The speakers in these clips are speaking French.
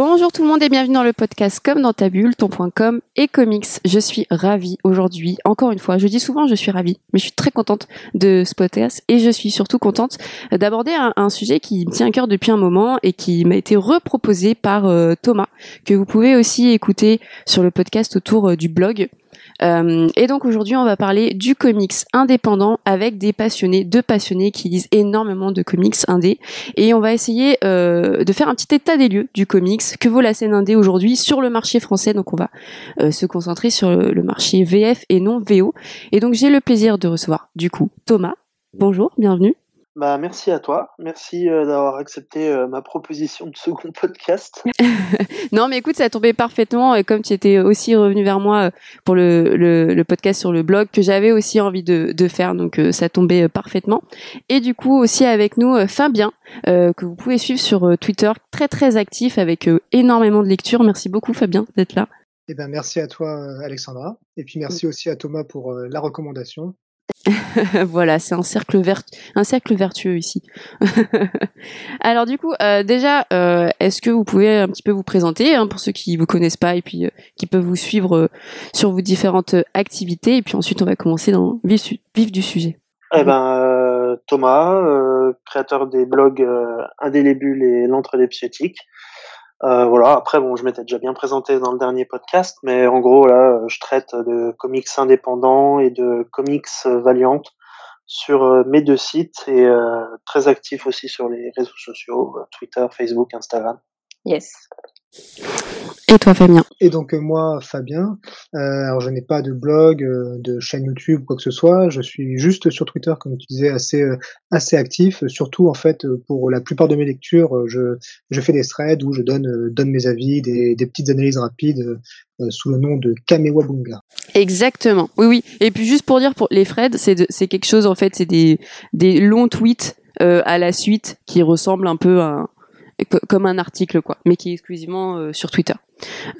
Bonjour tout le monde et bienvenue dans le podcast Comme dans ta bulle, ton.com et comics. Je suis ravie aujourd'hui, encore une fois, je dis souvent je suis ravie, mais je suis très contente de ce podcast et je suis surtout contente d'aborder un, sujet qui me tient à cœur depuis un moment et qui m'a été reproposé par euh, Thomas, que vous pouvez aussi écouter sur le podcast autour euh, du blog euh, et donc aujourd'hui, on va parler du comics indépendant avec des passionnés, deux passionnés qui lisent énormément de comics indé. Et on va essayer euh, de faire un petit état des lieux du comics, que vaut la scène indé aujourd'hui sur le marché français. Donc on va euh, se concentrer sur le, marché VF et non VO. Et donc j'ai le plaisir de recevoir du coup Thomas. Bonjour, bienvenue. Bah, merci à toi. Merci euh, d'avoir accepté euh, ma proposition de second podcast. non, mais écoute, ça a tombé parfaitement. Et comme tu étais aussi revenu vers moi euh, pour le, le, podcast sur le blog que j'avais aussi envie de, de faire, donc ça tombait parfaitement. Et du coup, aussi avec nous, Fabien, que vous pouvez suivre sur Twitter, très très actif avec énormément de lectures. Merci beaucoup, Fabien, d'être là. Eh ben, merci à toi, Alexandra. Et puis merci aussi à Thomas pour la recommandation. voilà, c'est un cercle un cercle vertueux ici. Alors du coup, euh, déjà, euh, est-ce que vous pouvez un petit peu vous présenter hein, pour ceux qui vous connaissent pas et puis euh, qui peuvent vous suivre sur vos différentes activités et puis ensuite on va commencer dans le vif, du sujet. Eh ben Thomas, créateur des blogs Indélébule et l'entre des. Euh, voilà. Après, bon, je m'étais déjà bien présenté dans le dernier podcast, mais en gros, là, je traite de comics indépendants et de comics valiantes sur euh, mes deux sites et euh, très actif aussi sur les réseaux sociaux, Twitter, Facebook, Instagram. Yes. Et toi, Fabien? Et donc euh, moi, Fabien, euh, alors je n'ai pas de blog, euh, de chaîne YouTube, quoi que ce soit. Je suis juste sur Twitter, comme tu disais, assez assez actif. Surtout en fait, pour la plupart de mes lectures, je je fais des threads où je donne donne mes avis, des, des petites analyses rapides sous le nom de Kamewa Bunga. Exactement. Oui, oui. Et puis juste pour dire pour les threads, c'est c'est quelque chose en fait, c'est des des longs tweets à la suite qui ressemblent un peu à comme un article quoi, mais qui est exclusivement euh, sur Twitter.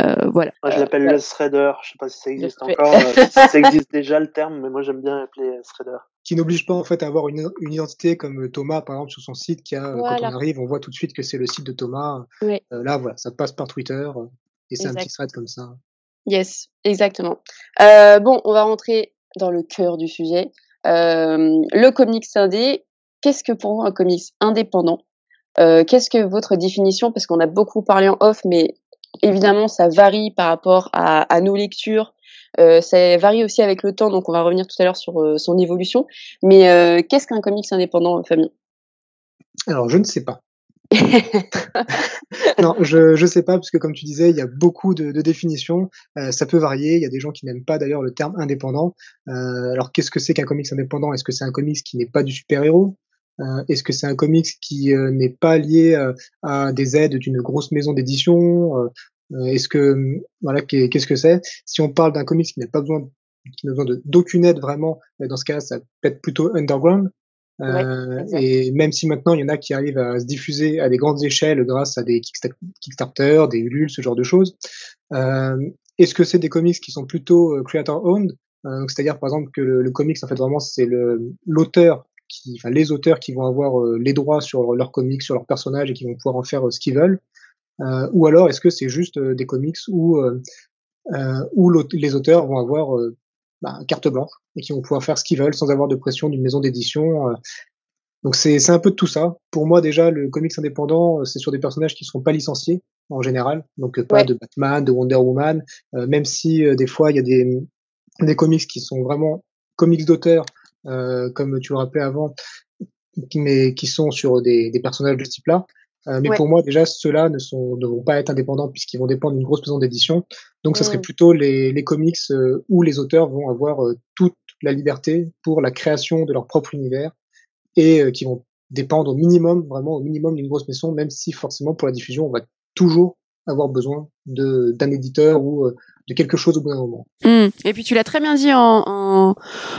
Euh, voilà. Moi, je l'appelle le threader. Je sais pas si ça existe encore. Euh, ça existe déjà le terme, mais moi j'aime bien l'appeler threader. Qui n'oblige pas en fait à avoir une, une, identité comme Thomas par exemple sur son site, qui a quand on arrive, on voit tout de suite que c'est le site de Thomas. là voilà, ça passe par Twitter et c'est un petit thread comme ça. Yes, exactement. bon, on va rentrer dans le cœur du sujet. le comics indé. Qu'est-ce que pour vous un comics indépendant? Euh, qu'est-ce que votre définition Parce qu'on a beaucoup parlé en off, mais évidemment, ça varie par rapport à, nos lectures. Euh, ça varie aussi avec le temps, donc on va revenir tout à l'heure sur euh, son évolution. Mais qu'est-ce qu'un comics indépendant, Fabien? Alors, je ne sais pas. non, je je sais pas parce que comme tu disais, il y a beaucoup de, définitions. ça peut varier. Il y a des gens qui n'aiment pas d'ailleurs le terme indépendant. alors qu'est-ce que c'est qu'un comics indépendant? Est-ce que c'est un comics qui n'est pas du super héros euh, est-ce que c'est un comics qui euh, n'est pas lié euh, à des aides d'une grosse maison d'édition Est-ce que voilà, qu'est-ce que c'est? Si on parle d'un comics qui n'a pas besoin qui n'a besoin d'aucune aide vraiment, dans ce cas, ça peut être plutôt underground. Euh, et même si maintenant il y en a qui arrivent à se diffuser à des grandes échelles grâce à des Kickstarter, des Ulule, ce genre de choses, euh, est-ce que c'est des comics qui sont plutôt creator owned, euh, c'est-à-dire par exemple que le, le comics en fait vraiment c'est l'auteur qui, enfin, les auteurs qui vont avoir euh, les droits sur leurs comics, sur leurs personnages et qui vont pouvoir en faire euh, ce qu'ils veulent, euh, ou alors est-ce que c'est juste des comics où où les auteurs vont avoir bah, carte blanche et qui vont pouvoir faire ce qu'ils veulent sans avoir de pression d'une maison d'édition. Donc c'est un peu de tout ça. Pour moi déjà, le comics indépendant, c'est sur des personnages qui ne seront pas licenciés en général, donc pas de Batman, de Wonder Woman, même si des fois il y a des, des comics qui sont vraiment comics d'auteur euh, comme tu le rappelais avant, mais qui sont sur des, des personnages de ce type-là. Euh, mais pour moi, déjà, ceux-là ne, sont, ne vont pas être indépendants puisqu'ils vont dépendre d'une grosse maison d'édition. Donc, ce serait plutôt les, les comics euh, où les auteurs vont avoir toute la liberté pour la création de leur propre univers et qui vont dépendre au minimum, vraiment au minimum d'une grosse maison, même si forcément pour la diffusion, on va toujours avoir besoin d'un éditeur ou euh, de quelque chose au bout d'un moment. Mmh. Et puis tu l'as très bien dit en, en,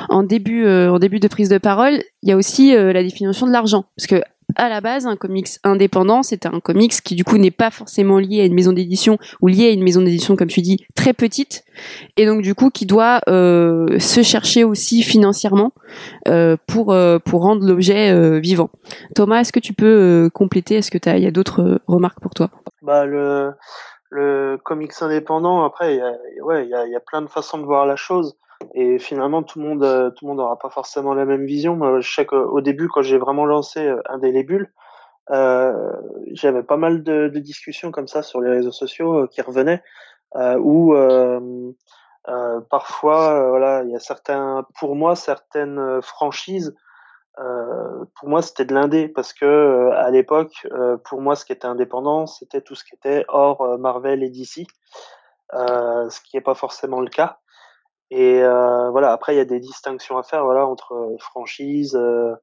en début euh, en début de prise de parole, il y a aussi euh, la définition de l'argent parce que à la base, un comics indépendant, c'est un comics qui du coup n'est pas forcément lié à une maison d'édition ou lié à une maison d'édition, comme tu dis, très petite, et donc du coup qui doit euh, se chercher aussi financièrement euh, pour euh, pour rendre l'objet vivant. Thomas, est-ce que tu peux compléter? Est-ce que il y a d'autres remarques pour toi? Bah le le comics indépendant, après, ouais, il y a plein de façons de voir la chose. Et finalement, tout le monde, euh, tout le monde n'aura pas forcément la même vision. Moi, je sais qu'au début, quand j'ai vraiment lancé euh, Indélébule, euh, j'avais pas mal de, discussions comme ça sur les réseaux sociaux euh, qui revenaient, euh, où euh, parfois, voilà, il y a certains, pour moi, certaines franchises. pour moi, c'était de l'indé parce que à l'époque, pour moi, ce qui était indépendant, c'était tout ce qui était hors Marvel et DC, ce qui n'est pas forcément le cas. Et euh, voilà, après il y a des distinctions à faire voilà entre euh, franchises, euh,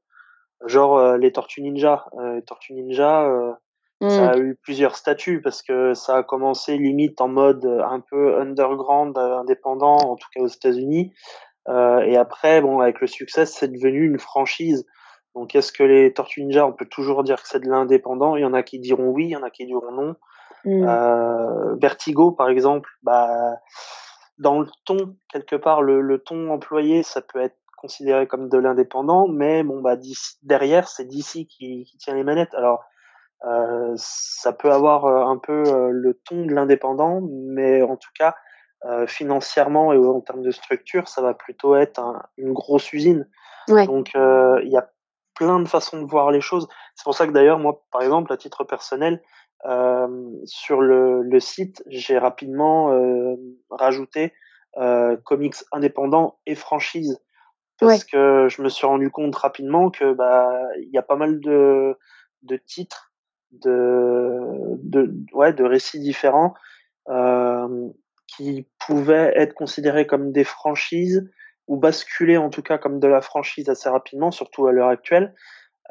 genre euh, les Tortues Ninja. les Tortues Ninja, ça a mmh. eu plusieurs statuts parce que ça a commencé limite en mode un peu underground, indépendant, en tout cas aux États-Unis. et après, bon, avec le succès, c'est devenu une franchise. Donc, est-ce que les Tortues Ninja, on peut toujours dire que c'est de l'indépendant? Il y en a qui diront oui, il y en a qui diront non. Mmh. Vertigo, par exemple, bah dans le ton, quelque part, le, le, ton employé, ça peut être considéré comme de l'indépendant, mais bon, bah, derrière, c'est DC qui, qui, tient les manettes. Alors, euh, ça peut avoir euh, un peu euh, le ton de l'indépendant, mais en tout cas, euh, financièrement et en termes de structure, ça va plutôt être un, une grosse usine. Ouais. Donc, euh, il y a plein de façons de voir les choses. C'est pour ça que d'ailleurs, moi, par exemple, à titre personnel, sur le, le site, j'ai rapidement euh, rajouté euh, comics indépendants et franchises. Parce que je me suis rendu compte rapidement que bah il y a pas mal de de titres de de ouais de récits différents euh, qui pouvaient être considérés comme des franchises ou basculer en tout cas comme de la franchise assez rapidement surtout à l'heure actuelle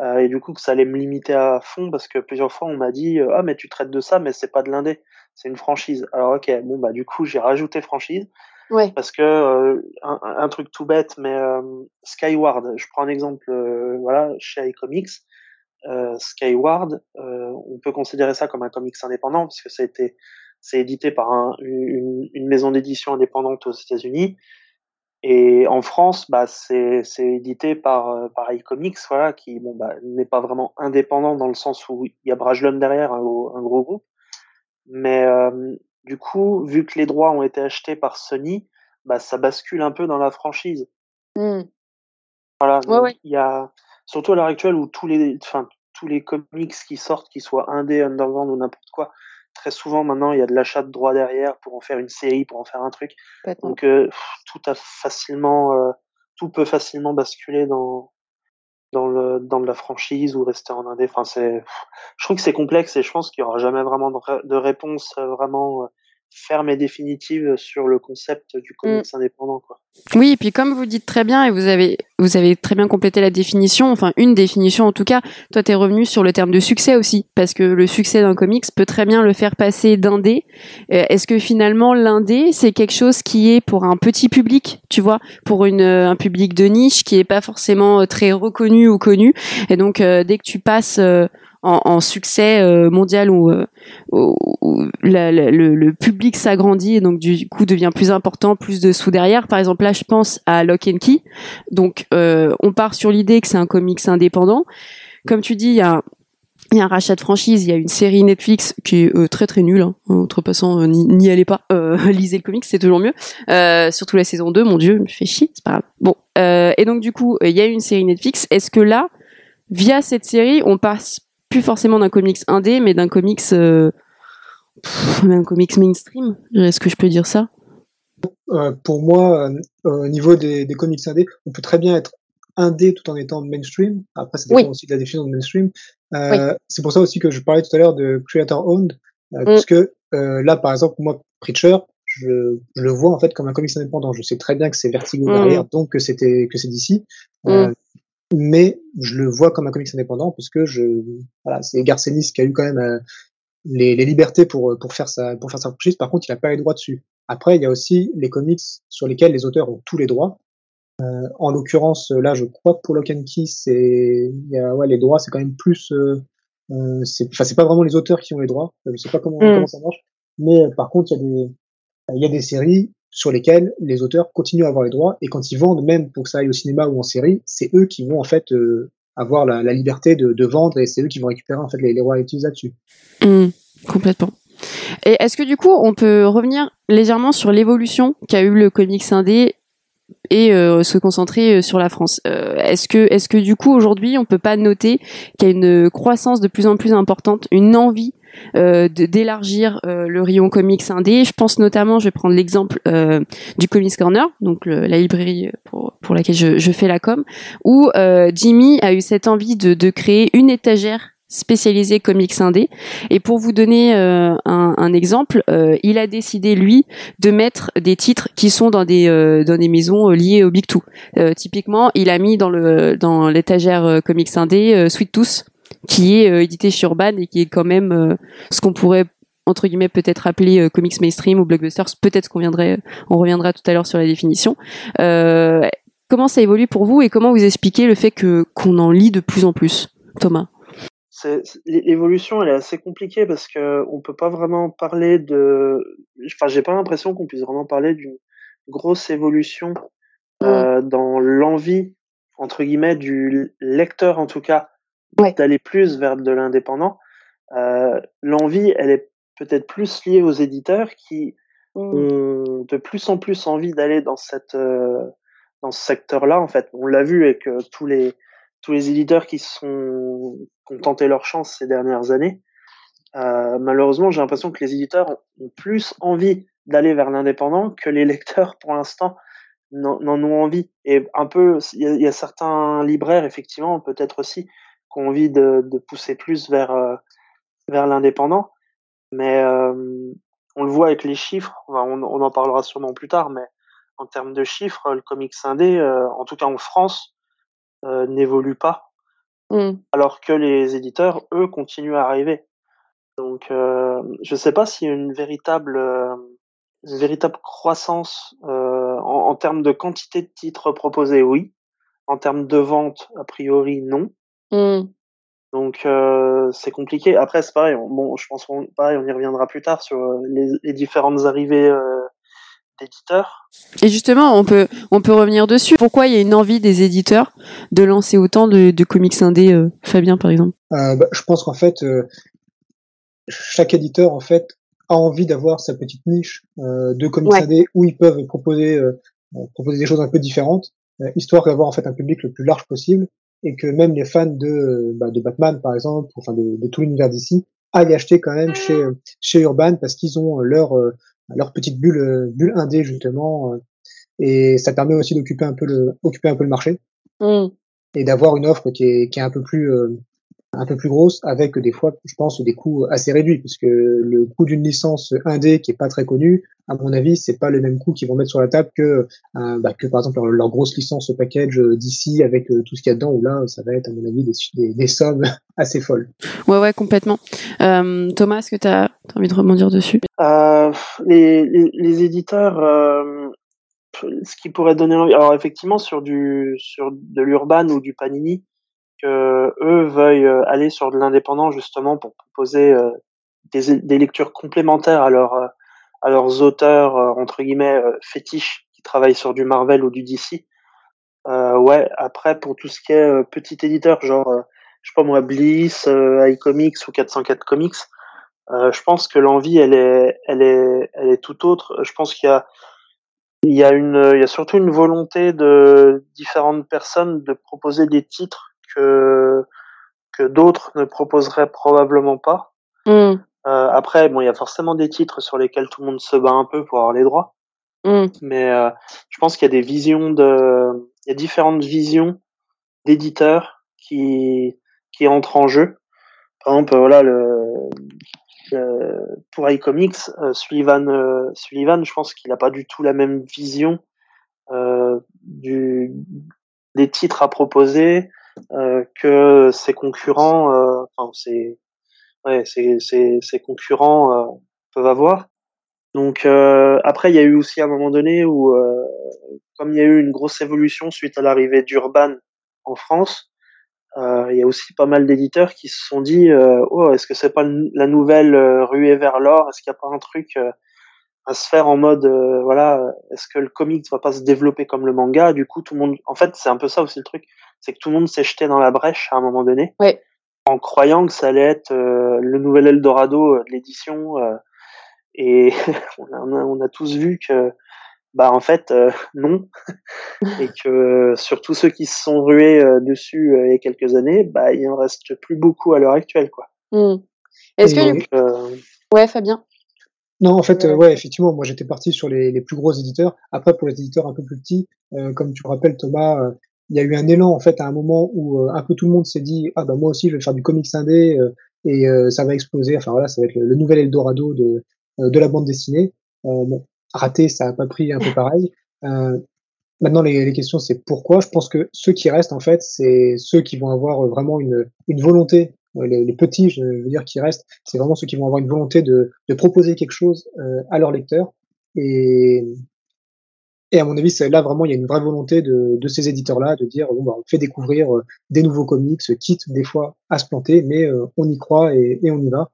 euh, et du coup, que ça allait me limiter à fond parce que plusieurs fois, on m'a dit euh, Ah, mais tu traites de ça, mais c'est pas de l'indé, c'est une franchise. Alors, ok, bon, bah, du coup, j'ai rajouté franchise. Ouais. Parce que euh, un, un, truc tout bête, mais Skyward, je prends un exemple, voilà, chez iComics, Skyward, on peut considérer ça comme un comics indépendant parce que ça a été, c'est édité par un, une, une, maison d'édition indépendante aux États-Unis. Et en France, bah, c'est édité par, euh, par iComics, voilà, qui bon, bah, n'est pas vraiment indépendant dans le sens où il y a Brajlon derrière, un, un, gros groupe. Mais euh, du coup, vu que les droits ont été achetés par Sony, bah, ça bascule un peu dans la franchise. Mmh. Voilà, il y a surtout à l'heure actuelle où tous les, enfin, tous les comics qui sortent, qu'ils soient indé, underground ou n'importe quoi, très souvent maintenant il y a de l'achat de droits derrière pour en faire une série, pour en faire un truc. Donc euh, tout a facilement, euh, tout peut facilement basculer dans dans le dans de la franchise ou rester en indé. Enfin c'est, je trouve que c'est complexe et je pense qu'il y aura jamais vraiment de, de réponse euh, vraiment ferme et définitive sur le concept du comics mm. indépendant quoi. Oui, et puis comme vous dites très bien et vous avez vous avez très bien complété la définition, enfin une définition en tout cas, toi tu es revenu sur le terme de succès aussi parce que le succès d'un comics peut très bien le faire passer d'indé. Euh, est-ce que finalement l'indé c'est quelque chose qui est pour un petit public, tu vois, pour une euh, un public de niche qui est pas forcément euh, très reconnu ou connu et donc dès que tu passes en, succès euh, mondial où, euh, le, public s'agrandit et donc du coup devient plus important, plus de sous derrière. Par exemple, là, je pense à Lock and Key. Donc, euh, on part sur l'idée que c'est un comics indépendant. Comme tu dis, il y a un rachat de franchise, il y a une série Netflix qui est très très nulle. Hein. Outrepassant, n'y allez pas. lisez le comics, c'est toujours mieux. surtout la saison 2, mon dieu, me fait chier, c'est pas grave. Bon, et donc du coup, il y a une série Netflix. Est-ce que là, via cette série, on passe plus forcément d'un comics indé, mais d'un comics, euh, un comics mainstream. Est-ce que je peux dire ça? Euh, Pour moi, euh, au niveau des, comics indés, on peut très bien être indé tout en étant mainstream. Après, ça dépend aussi de la définition de mainstream. C'est pour ça aussi que je parlais tout à l'heure de creator owned, mm. parce que là, par exemple, moi, Preacher, je, le vois en fait comme un comics indépendant. Je sais très bien que c'est Vertigo mm. derrière, donc que c'était que c'est d'ici. Mm mais je le vois comme un comics indépendant parce que je voilà c'est Garcenis qui a eu quand même euh, les, les, libertés pour pour faire sa pour faire sa franchise par contre il a pas les droits dessus après il y a aussi les comics sur lesquels les auteurs ont tous les droits en l'occurrence, là, je crois que pour Lock and Key, c'est, ouais, les droits, c'est quand même plus, c'est, enfin, c'est pas vraiment les auteurs qui ont les droits. Je sais pas comment, mm. comment ça marche, mais par contre, il y a des, il y a des séries sur lesquelles les auteurs continuent à avoir les droits et quand ils vendent, même pour que ça aille au cinéma ou en série, c'est eux qui vont en fait avoir la, liberté de, de, vendre et c'est eux qui vont récupérer en fait les, les royalties là-dessus. Mmh, complètement. Et est-ce que du coup, on peut revenir légèrement sur l'évolution qu'a eu le comics indé et euh, se concentrer euh, sur la France. Euh, est-ce que, est-ce que du coup aujourd'hui, on peut pas noter qu'il y a une croissance de plus en plus importante, une envie euh, d'élargir euh, le rayon comics indé? Je pense notamment, je vais prendre l'exemple euh, du Comics Corner, donc la librairie pour, pour laquelle je, je, fais la com, où Jimmy a eu cette envie de, de créer une étagère spécialisée comics indé. Et pour vous donner un, un, exemple, il a décidé lui de mettre des titres qui sont dans des dans des maisons liées au Big Two. typiquement, il a mis dans le dans l'étagère comics indé Sweet Tooth qui est euh, édité chez Urban et qui est quand même euh, ce qu'on pourrait entre guillemets peut-être appeler euh, comics mainstream ou blockbusters. Peut-être qu'on viendrait, on reviendra tout à l'heure sur la définition. comment ça évolue pour vous et comment vous expliquez le fait que qu'on en lit de plus en plus, Thomas? L'évolution, elle est assez compliquée parce que on peut pas vraiment parler de. Enfin, j'ai pas l'impression qu'on puisse vraiment parler d'une grosse évolution mmh. dans l'envie entre guillemets du lecteur en tout cas d'aller plus vers de l'indépendant. Euh, L'envie, elle est peut-être plus liée aux éditeurs qui mmh. ont de plus en plus envie d'aller dans cette euh, dans ce secteur-là. En fait, on l'a vu avec euh, tous les tous les éditeurs qui sont qui ont tenté leur chance ces dernières années. Euh, malheureusement, j'ai l'impression que les éditeurs ont plus envie d'aller vers l'indépendant que les lecteurs, pour l'instant, n'en ont envie. Et un peu, il y, a certains libraires, effectivement, peut-être aussi, ont envie de, pousser plus vers euh, vers l'indépendant. Mais euh, on le voit avec les chiffres. On, on, en parlera sûrement plus tard, mais en termes de chiffres, le comics indé, en tout cas en France, n'évolue pas. Mm. Alors que les éditeurs, eux, continuent à arriver. Donc, euh, je sais pas s'il y a une véritable, une véritable croissance euh, en, en, termes de quantité de titres proposés, oui. En termes de vente, a priori, non. Mmh. Donc euh, c'est compliqué. Après c'est pareil. bon, je pense qu'on pareil, on y reviendra plus tard sur euh, les, les différentes arrivées euh, d'éditeurs. Et justement, on peut on peut revenir dessus. Pourquoi il y a une envie des éditeurs de lancer autant de, de comics indés, euh, Fabien par exemple? Euh, bah, Je pense qu'en fait chaque éditeur en fait a envie d'avoir sa petite niche de comics indés où ils peuvent proposer proposer des choses un peu différentes, histoire d'avoir en fait un public le plus large possible et que même les fans de, bah, de Batman, par exemple, enfin de, de tout l'univers d'ici, aillent acheter quand même chez, chez Urban parce qu'ils ont leur, euh, leur petite bulle, bulle indé, justement. Euh, et ça permet aussi d'occuper un peu le, occuper un peu le marché. Mmh. Et d'avoir une offre qui est, qui est un peu plus, euh, un peu plus grosse avec des fois, je pense, des coûts assez réduits, parce que le coût d'une licence indé qui est pas très connue, à mon avis, c'est pas le même coût qu'ils vont mettre sur la table que, euh, bah, que par exemple leur, grosse licence package d'ici avec euh, tout ce qu'il y a dedans, où là, ça va être, à mon avis, des, des, sommes assez folles. Ouais, ouais, complètement. Euh, Thomas, est-ce que tu as, envie de rebondir dessus? Euh, les, les, les, éditeurs, euh, ce qui pourrait donner envie, alors effectivement, sur du sur de l'urban ou du panini, que eux veuillent euh, aller sur de l'indépendant justement pour proposer euh, des, lectures complémentaires à, leur, euh, à leurs auteurs entre guillemets fétiches qui travaillent sur du Marvel ou du DC. Euh, ouais, après pour tout ce qui est petit éditeur, genre je sais pas moi Bliss, iComics ou 404 Comics, je pense que l'envie elle est elle est elle est tout autre. Je pense qu'il y a il y a une il y a surtout une volonté de différentes personnes de proposer des titres que que d'autres ne proposeraient probablement pas. Mm. Euh, après, bon, il y a forcément des titres sur lesquels tout le monde se bat un peu pour avoir les droits. Mm. Mais euh, je pense qu'il y a des visions de, il y a différentes visions d'éditeurs qui qui entrent en jeu. Par exemple, voilà le, pour iComics, euh, Sullivan, Sullivan, je pense qu'il n'a pas du tout la même vision du des titres à proposer, que ses concurrents, euh, enfin ses, ouais, ses, ses, ses concurrents euh, peuvent avoir. Donc euh, après, il y a eu aussi un moment donné où, euh, comme il y a eu une grosse évolution suite à l'arrivée d'Urban en France, euh, il y a aussi pas mal d'éditeurs qui se sont dit oh est-ce que c'est pas la nouvelle ruée vers l'or? Est-ce qu'il n'y a pas un truc à se faire en mode voilà est-ce que le comics va pas se développer comme le manga Du coup, tout le monde, en fait, c'est un peu ça aussi le truc, c'est que tout le monde s'est jeté dans la brèche à un moment donné, ouais. en croyant que ça allait être le nouvel Eldorado de l'édition. Et on a, on a, tous vu que, bah en fait, euh, non. et que surtout ceux qui se sont rués euh, dessus euh, il y a quelques années, bah il en reste plus beaucoup à l'heure actuelle, quoi. Mmh. Est-ce que ouais, Fabien. Non, en fait, ouais, effectivement, moi j'étais parti sur les, les, plus gros éditeurs. Après, pour les éditeurs un peu plus petits, comme tu me rappelles, Thomas, il y a eu un élan en fait à un moment où un peu tout le monde s'est dit ah bah moi aussi je vais faire du comics indé et ça va exploser. Enfin voilà, ça va être le, nouvel Eldorado de euh, de la bande dessinée. Euh, bon, raté, ça a pas pris un peu pareil. Euh, maintenant, les, les questions, c'est pourquoi. Je pense que ceux qui restent, en fait, c'est ceux qui vont avoir vraiment une, une volonté. Les, les, petits, je veux dire, qui restent, c'est vraiment ceux qui vont avoir une volonté de, de proposer quelque chose à leurs lecteurs. Et, et à mon avis, là vraiment, il y a une vraie volonté de, de ces éditeurs-là de dire bon, bah, on fait découvrir des nouveaux comics, quitte des fois à se planter, mais on y croit et, et on y va.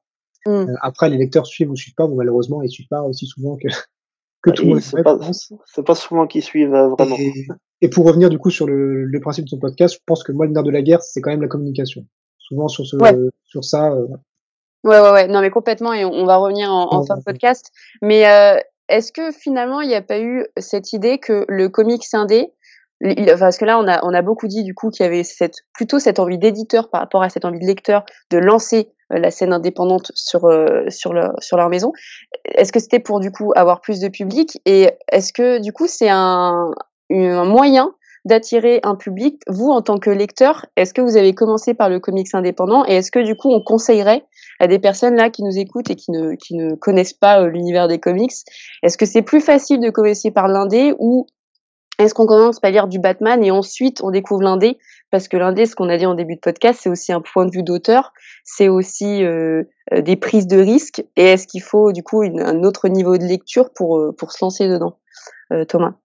Mmh. Euh, après, les lecteurs suivent ou suivent pas. Bon, malheureusement, ils suivent pas aussi souvent que, que tout le monde. C'est pas, souvent qu'ils suivent euh, vraiment. Et, pour revenir du coup sur le, le, principe de ton podcast, je pense que moi, le nerf de la guerre, c'est quand même la communication. Souvent sur ce, sur ça. Euh... Ouais, ouais, ouais. Non, mais complètement. Et on, va revenir en, en fin de podcast. Mais euh, est-ce que finalement, il n'y a pas eu cette idée que le comic indé, parce que là, on a, beaucoup dit du coup qu'il y avait plutôt cette envie d'éditeur par rapport à cette envie de lecteur de lancer euh, la scène indépendante sur euh, sur leur maison. Est-ce que c'était pour du coup avoir plus de public? Et est-ce que du coup c'est un, un moyen d'attirer un public? Vous en tant que lecteur, est-ce que vous avez commencé par le comics indépendant? Et est-ce que du coup on conseillerait à des personnes là qui nous écoutent et qui ne qui ne connaissent pas euh, l'univers des comics, est-ce que c'est plus facile de commencer par l'indé ou est-ce qu'on commence par lire du Batman et ensuite on découvre l'indé? Parce que l'indé, ce qu'on a dit en début de podcast, c'est aussi un point de vue d'auteur, c'est aussi euh, euh, des prises de risques. Et est-ce qu'il faut du coup une, un autre niveau de lecture pour, euh, pour se lancer dedans? Thomas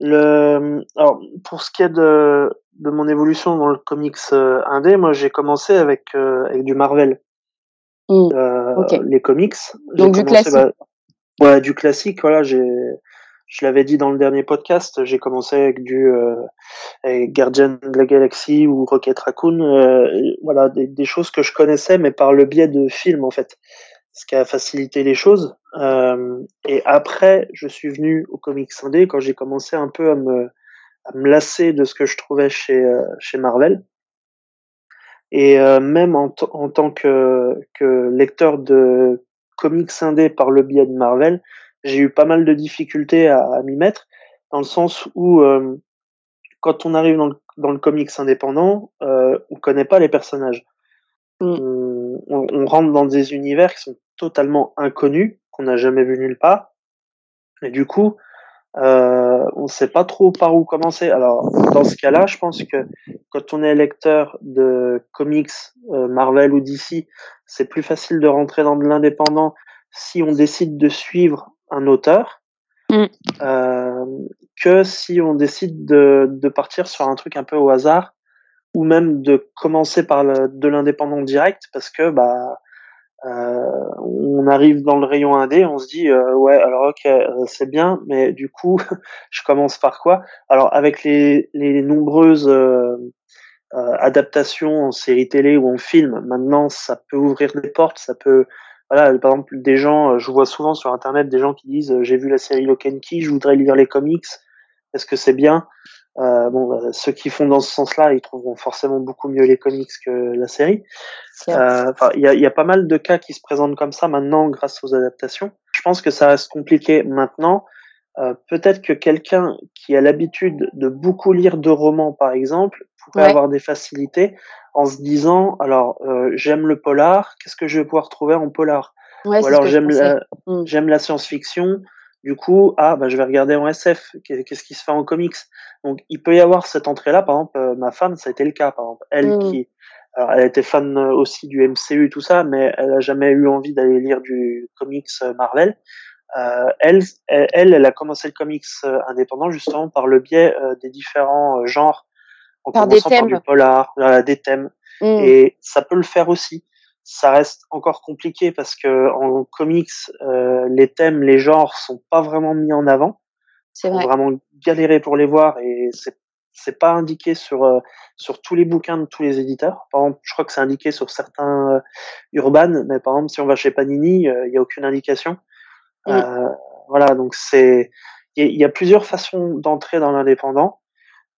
le... Alors, pour ce qui est de, de mon évolution dans le comics indé, moi j'ai commencé avec, avec du Marvel. Mmh. Les comics. Donc du classique. Bah, Ouais, du classique, voilà, j'ai je l'avais dit dans le dernier podcast, j'ai commencé avec du euh, avec Guardian de la Galaxie ou Rocket Raccoon, euh, voilà, des, des, choses que je connaissais, mais par le biais de films en fait, ce qui a facilité les choses. Euh, et après, je suis venu au comics indé quand j'ai commencé un peu à me à me lasser de ce que je trouvais chez euh, chez Marvel. Et euh, même en, en tant que, que lecteur de comics indé par le biais de Marvel, j'ai eu pas mal de difficultés à, à m'y mettre, dans le sens où euh, quand on arrive dans le, dans le comics indépendant, euh, on connaît pas les personnages. Mm. On, on, on, rentre dans des univers qui sont totalement inconnus, qu'on n'a jamais vu nulle part. Et du coup, euh, on ne sait pas trop par où commencer. Alors, dans ce cas-là, je pense que quand on est lecteur de comics euh, Marvel ou DC, c'est plus facile de rentrer dans de l'indépendant si on décide de suivre un auteur mm. euh, que si on décide de, de, partir sur un truc un peu au hasard ou même de commencer par le, de l'indépendant direct parce que bah euh, on arrive dans le rayon indé, on se dit euh, ouais alors ok euh, c'est bien, mais du coup je commence par quoi? Alors avec les, les nombreuses euh, adaptations en série télé ou en film, maintenant ça peut ouvrir des portes, ça peut voilà par exemple des gens, je vois souvent sur internet des gens qui disent j'ai vu la série Lock and Key, je voudrais lire les comics, est-ce que c'est bien? Euh, bon, bah, ceux qui font dans ce sens-là, ils trouveront forcément beaucoup mieux les comics que la série. Euh, il y, a, y, a, pas mal de cas qui se présentent comme ça maintenant grâce aux adaptations. Je pense que ça reste compliqué maintenant. Euh, Peut-être que quelqu'un qui a l'habitude de beaucoup lire de romans, par exemple, pourrait ouais. avoir des facilités en se disant alors euh, j'aime le polar, qu'est-ce que je vais pouvoir trouver en polar? Ouais, Ou alors j'aime la, mm. j'aime la science-fiction, du coup, ah, bah, je vais regarder en SF. Qu'est-ce qui se fait en comics Donc, il peut y avoir cette entrée-là. Par exemple, euh, ma femme, ça a été le cas. Par exemple, elle mmh. qui alors, elle était fan aussi du MCU et tout ça, mais elle a jamais eu envie d'aller lire du comics Marvel. Euh, elle, elle, elle a commencé le comics indépendant justement par le biais des différents genres, en par commençant des thèmes. par du polar, des thèmes. Mm. Et ça peut le faire aussi. Ça reste encore compliqué parce que en comics, euh, les thèmes, les genres sont pas vraiment mis en avant. C'est vrai. vraiment galérer pour les voir et c'est c'est pas indiqué sur euh, sur tous les bouquins de tous les éditeurs. Par exemple, je crois que c'est indiqué sur certains euh, Urban, mais par exemple, si on va chez Panini, euh, il y a aucune indication. Mm. voilà, donc c'est il y, y, a plusieurs façons d'entrer dans l'indépendant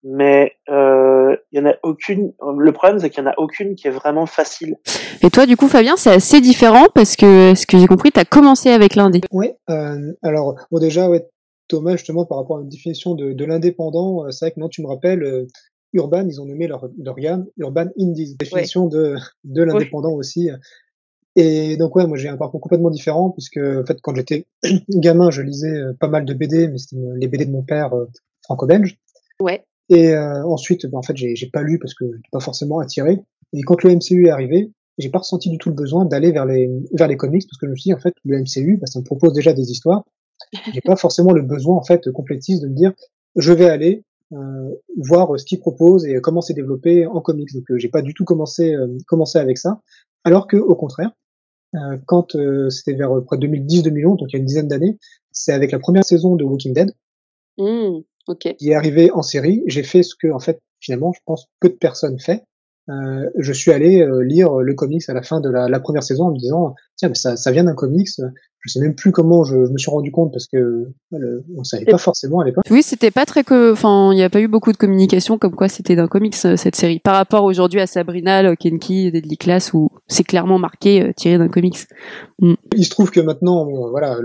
mais euh, il y en a aucune. Le problème, c'est qu'il y en a aucune qui est vraiment facile. Et toi, du coup, Fabien, c'est assez différent parce que ce que j'ai compris, tu as commencé avec l'indé? Oui. Euh, alors, bon, déjà, ouais, Thomas, justement, par rapport à une définition de, de l'indépendant, euh, c'est vrai que non, tu me rappelles. Euh, Urban, ils ont nommé leur, leur gamme Urban Indies, définition de, de l'indépendant aussi. Et donc ouais, moi j'ai un parcours complètement différent puisque en fait quand j'étais gamin, je lisais euh, pas mal de BD, mais c'était les BD de mon père franco-belge. Ouais. Et euh, ensuite, bah, en fait, j'ai pas lu parce que j'étais pas forcément attiré. Et quand le MCU est arrivé, j'ai pas ressenti du tout le besoin d'aller vers les vers les comics parce que je me suis dit en fait le MCU, bah, ça me propose déjà des histoires. J'ai pas forcément le besoin en fait complétiste de me dire je vais aller euh, voir ce qu'il propose et comment c'est développé en comics. Donc euh, j'ai pas du tout commencé euh, commencé avec ça. Alors que au contraire, euh, quand c'était vers près 2010-2011, donc il y a une dizaine d'années, c'est avec la première saison de Walking Dead. Mmh qui est arrivé en série. J'ai fait ce que, en fait, finalement, je pense peu de personnes fait. Euh, je suis allé euh, lire le comics à la fin de la, la première saison en me disant tiens mais ça, ça vient d'un comics. Je sais même plus comment je, je me suis rendu compte parce que le, on savait pas forcément à l'époque. Oui c'était pas très que enfin il n'y a pas eu beaucoup de communication comme quoi c'était d'un comics euh, cette série. Par rapport aujourd'hui à Sabrina Key Deadly Class où c'est clairement marqué tiré d'un comics. Mm. il se trouve que maintenant voilà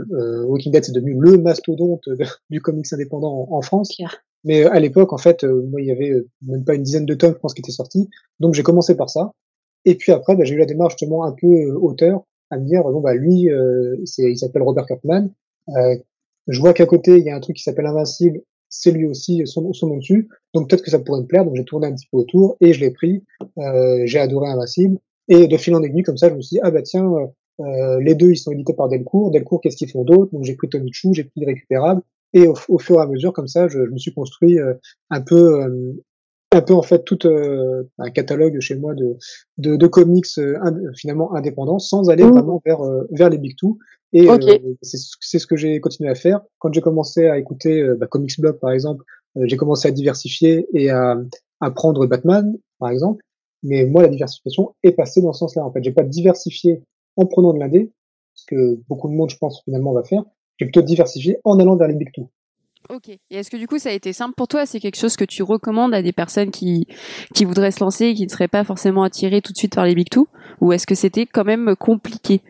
Walking Dead c'est devenu le mastodonte du comics indépendant en, en France mais euh, à l'époque, en fait, euh, moi, il y avait euh, même pas une dizaine de tomes, je pense, qui étaient sortis. Donc, j'ai commencé par ça. Et puis après, bah, j'ai eu la démarche justement un peu auteur, à me dire, bon, bah, lui, il s'appelle Robert Kirkman. je vois qu'à côté, il y a un truc qui s'appelle Invincible. C'est lui aussi son, son nom dessus. Donc, peut-être que ça pourrait me plaire. Donc, j'ai tourné un petit peu autour et je l'ai pris. j'ai adoré Invincible. Et de fil en aiguille, comme ça, je me suis dit, ah bah tiens, les deux, ils sont édités par Delcourt. Delcourt, qu'est-ce qu'ils font d'autre? Donc, j'ai pris Tony Chou, j'ai pris Récupérable. Et au, au, fur et à mesure, comme ça, je, je me suis construit euh, un peu, euh, un peu en fait tout euh, un catalogue chez moi de, de, de comics finalement indépendants, sans aller mmh. vraiment vers vers les big two. Et c'est ce que j'ai continué à faire. Quand j'ai commencé à écouter bah, Comics Blog par exemple, j'ai commencé à diversifier et à, à prendre Batman par exemple. Mais moi, la diversification est passée dans ce sens-là. En fait, j'ai pas diversifié en prenant de l'indé, ce que beaucoup de monde, je pense, finalement va faire j'ai plutôt diversifié en allant vers les big two. Ok. Et est-ce que du coup ça a été simple pour toi? C'est quelque chose que tu recommandes à des personnes qui, qui voudraient se lancer et qui ne seraient pas forcément attirées tout de suite par les big two? Ou est-ce que c'était quand même compliqué?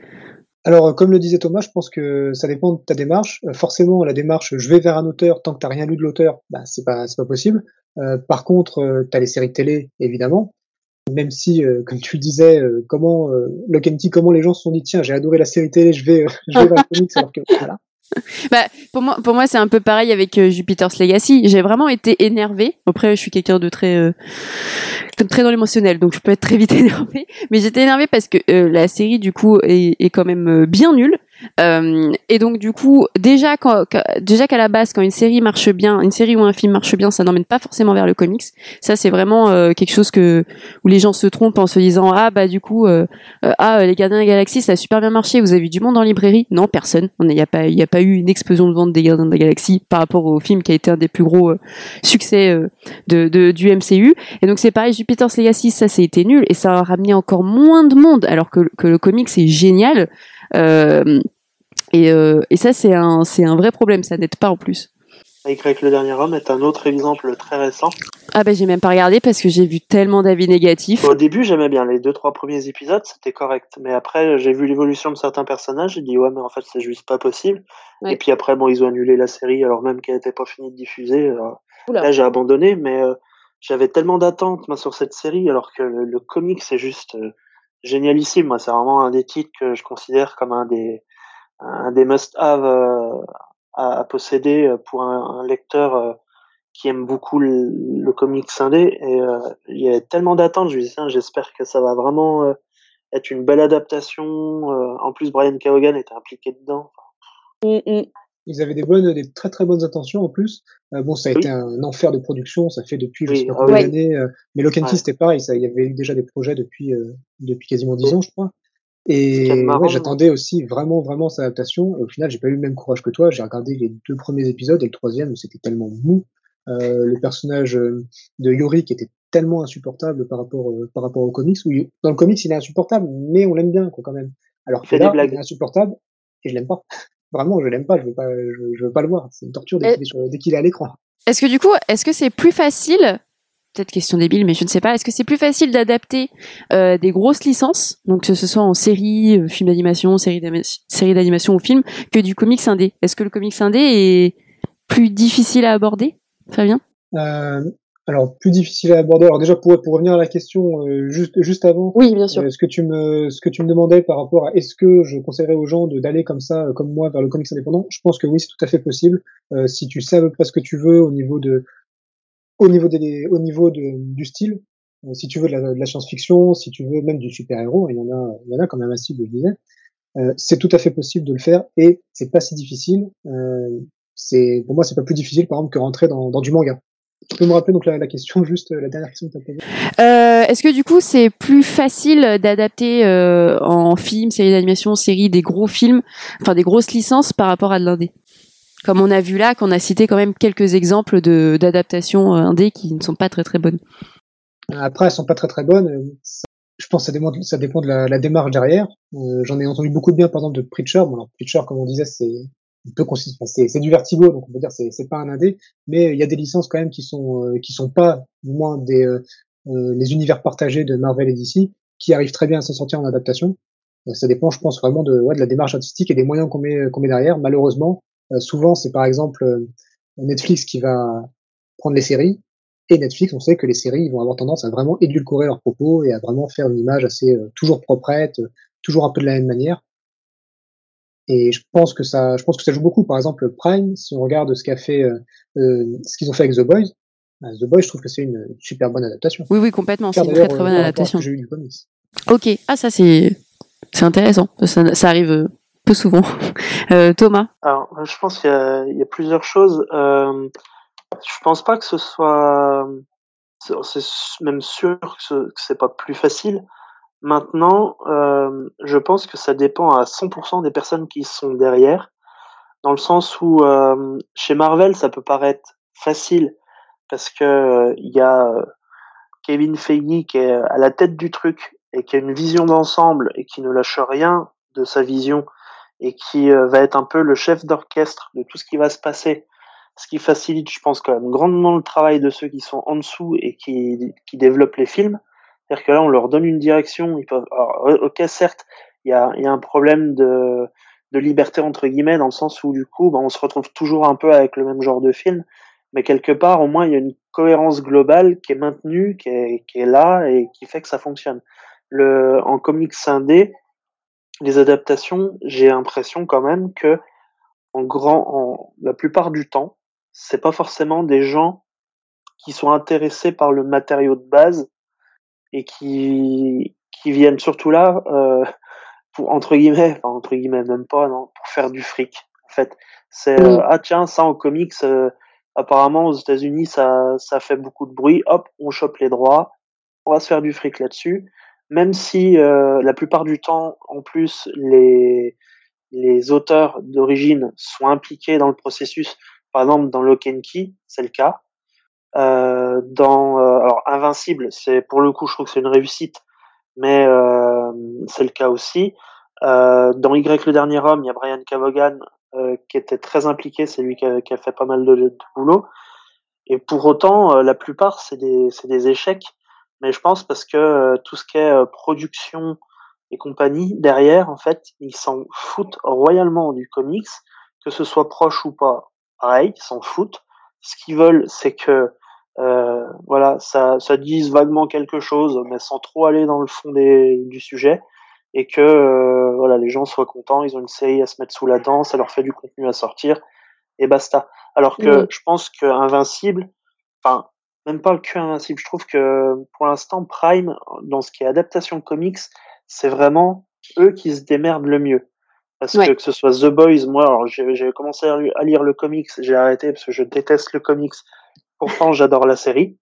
Alors, comme le disait Thomas, je pense que ça dépend de ta démarche. Euh, forcément, la démarche je vais vers un auteur tant que tu n'as rien lu de l'auteur, bah, c'est pas c'est pas possible. Euh, par contre, euh, tu as les séries télé, évidemment. Même si, comme tu le disais, comment le comment les gens se sont dit tiens, j'ai adoré la série télé, je vais je vais vers le comics alors que voilà. bah, pour moi, pour moi, c'est un peu pareil avec euh, Jupiter's Legacy. J'ai vraiment été énervée. Après, je suis quelqu'un de très, euh, très dans l'émotionnel, donc je peux être très vite énervée. Mais j'étais énervée parce que euh, la série, du coup, est, est quand même bien nulle. Euh, et donc du coup, déjà quand, déjà qu'à la base, quand une série marche bien, une série ou un film marche bien, ça n'emmène pas forcément vers le comics. Ça, c'est vraiment euh, quelque chose que où les gens se trompent en se disant ah bah du coup euh, ah les Gardiens de la Galaxie ça a super bien marché. Vous avez vu du monde en librairie Non, personne. Il n'y a pas eu une explosion de vente des Gardiens de la Galaxie par rapport au film qui a été un des plus gros succès de, de, du MCU. Et donc c'est pareil, Jupiter's Legacy, ça été nul et ça a ramené encore moins de monde alors que, le comics c'est génial. Euh, et, euh, et, ça, c'est un, c'est un vrai problème, ça n'aide pas en plus. Y le dernier homme est un autre exemple très récent. Ah ben j'ai même pas regardé parce que j'ai vu tellement d'avis négatifs. Au début j'aimais bien les deux trois premiers épisodes c'était correct mais après j'ai vu l'évolution de certains personnages j'ai dit ouais mais en fait c'est juste pas possible et puis après bon ils ont annulé la série alors même qu'elle était pas finie de diffuser là j'ai abandonné mais euh, j'avais tellement d'attentes sur cette série alors que le, comic c'est juste génialissime moi c'est vraiment un des titres que je considère comme un des must-have euh, à, posséder pour un, lecteur euh, qui aime beaucoup le, le comics indé et euh, il y a tellement d'attentes. Je j'espère que ça va vraiment euh, être une belle adaptation. Euh, en plus, Brian Keoghan était impliqué dedans. Mm, mm. Ils avaient des bonnes, des très très bonnes intentions en plus. bon, ça a été un enfer de production, ça fait depuis je sais pas combien d'années. mais Lock and Key c'était pareil, ça, il y avait eu déjà des projets depuis depuis quasiment dix ans, je crois. Et ouais, j'attendais aussi vraiment vraiment cette adaptation. Et au final, j'ai pas eu le même courage que toi. J'ai regardé les deux premiers épisodes et le troisième, c'était tellement mou. Euh, le personnage euh, de Yori qui était tellement insupportable par rapport euh, par rapport au comics. Où dans le comics, il est insupportable, mais on l'aime bien quoi, quand même. Alors que là, il est insupportable et je l'aime pas. Vraiment, je l'aime pas. Je veux pas, je, veux pas le voir. C'est une torture dès qu'il est, à l'écran. Est-ce que du coup, est-ce que c'est plus facile peut-être question débile, mais je ne sais pas. Est-ce que c'est plus facile d'adapter euh, des grosses licences, donc que ce soit en série, euh, film d'animation, série d'animation ou film, que du comics indé? Est-ce que le comics indé est plus difficile à aborder Fabien? Euh, alors plus difficile à aborder. Alors déjà pour pour revenir à la question euh, juste juste avant. Oui, bien sûr. Euh, ce que tu me ce que tu me demandais par rapport à est-ce que je conseillerais aux gens de d'aller comme ça comme moi vers le comics indépendant. Je pense que oui, c'est tout à fait possible. si tu sais à peu près ce que tu veux au niveau de au niveau des au niveau de, du style. si tu veux de la, la science-fiction, si tu veux même du super-héros, il y en a il y en a quand même assez, je disais. c'est tout à fait possible de le faire et c'est pas si difficile. Euh, c'est pour moi c'est pas plus difficile par exemple que rentrer dans, dans du manga. Tu peux me rappeler donc la, la question juste la dernière question que tu as posée euh, Est-ce que du coup c'est plus facile d'adapter euh, en film, série d'animation, série des gros films, enfin des grosses licences par rapport à de l'indé? Comme on a vu là, qu'on a cité quand même quelques exemples de d'adaptations euh, indé qui ne sont pas très très bonnes. Après elles sont pas très très bonnes. Je pense que ça dépend, ça dépend de la, la démarche derrière. Euh, J'en ai entendu beaucoup de bien par exemple de Preacher. Bon alors Preacher comme on disait c'est peut c'est du vertigo donc on peut dire c'est c'est pas un indé mais il y a des licences quand même qui sont euh, qui sont pas du moins des euh, euh, les univers partagés de Marvel et DC qui arrivent très bien à s'en sortir en adaptation. Ça dépend je pense vraiment de ouais, de la démarche artistique et des moyens qu'on met qu'on met derrière. Malheureusement souvent c'est par exemple Netflix qui va prendre les séries et Netflix on sait que les séries vont avoir tendance à vraiment édulcorer leurs propos et à vraiment faire une image assez toujours proprette toujours un peu de la même manière et je pense que ça, je pense que ça joue beaucoup. Par exemple, Prime, si on regarde ce qu'a fait, euh, euh ce qu'ils ont fait avec The Boys, bah, The Boys, je trouve que c'est une super bonne adaptation. Oui, oui, complètement. C'est une très très bonne euh, adaptation. Ok, ah ça c'est c'est intéressant. Ça, ça arrive euh, peu souvent. Euh, Thomas. Alors, je pense qu'il y, y, a plusieurs choses. Euh, je pense pas que ce soit, c'est même sûr que c'est pas plus facile. Maintenant, euh, je pense que ça dépend à 100% des personnes qui sont derrière, dans le sens où euh, chez Marvel, ça peut paraître facile parce que euh, il y a euh, Kevin Feige qui est à la tête du truc et qui a une vision d'ensemble et qui ne lâche rien de sa vision et qui va être un peu le chef d'orchestre de tout ce qui va se passer, ce qui facilite, je pense, quand même grandement le travail de ceux qui sont en dessous et qui, qui développent les films. C'est-à-dire que là, on leur donne une direction. Ils peuvent. ok, certes, il y a, y a, un problème de, de liberté entre guillemets dans le sens où du coup, ben, on se retrouve toujours un peu avec le même genre de film, mais quelque part, au moins, il y a une cohérence globale qui est maintenue, qui est, qui est là et qui fait que ça fonctionne. Le, en comics indé, les adaptations, j'ai l'impression quand même que en grand, en la plupart du temps, c'est pas forcément des gens qui sont intéressés par le matériau de base et qui qui viennent surtout là euh, pour entre guillemets, enfin, entre guillemets même pas, non, pour faire du fric. En fait, c'est euh, ah tiens ça en comics, euh, apparemment aux États-Unis ça ça fait beaucoup de bruit. Hop, on chope les droits, on va se faire du fric là-dessus. Même si euh, la plupart du temps, en plus, les les auteurs d'origine sont impliqués dans le processus. Par exemple, dans Lock and Key, c'est le cas. Euh, dans euh, alors Invincible, c'est pour le coup, je trouve que c'est une réussite, mais euh, c'est le cas aussi. dans Y le dernier homme, il y a Brian Cavogan qui était très impliqué, c'est lui qui a, qui a, fait pas mal de, de boulot. Et pour autant, la plupart c'est des c'est des échecs, mais je pense parce que tout ce qui est production et compagnie derrière, en fait, ils s'en foutent royalement du comics, que ce soit proche ou pas. Pareil, ils s'en foutent. Ce qu'ils veulent, c'est que euh, voilà, ça, ça dise vaguement quelque chose, mais sans trop aller dans le fond des, du sujet, et que euh, voilà, les gens soient contents, ils ont une série à se mettre sous la dent, ça leur fait du contenu à sortir, et basta. Alors que je pense que Invincible, enfin, même pas le cul invincible. Je trouve que pour l'instant, Prime, dans ce qui est adaptation comics, c'est vraiment eux qui se démerdent le mieux. Parce que que ce soit The Boys, moi, alors j'ai commencé à lire le comics, j'ai arrêté parce que je déteste le comics. Pourtant, j'adore la série.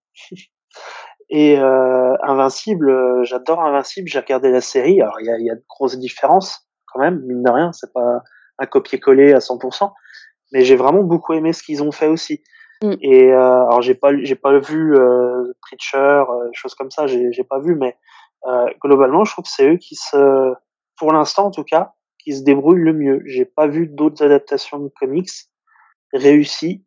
Et euh, Invincible, euh, j'adore Invincible. J'ai regardé la série. Alors il y a, y a de grosses différences quand même, mine de rien. C'est pas un copier-coller à 100%, mais j'ai vraiment beaucoup aimé ce qu'ils ont fait aussi. Mm. Et euh, alors j'ai pas j'ai pas vu euh, Preacher, euh, choses comme ça. J'ai j'ai pas vu, mais euh, globalement, je trouve que c'est eux qui se, pour l'instant en tout cas, qui se débrouillent le mieux. J'ai pas vu d'autres adaptations de comics réussies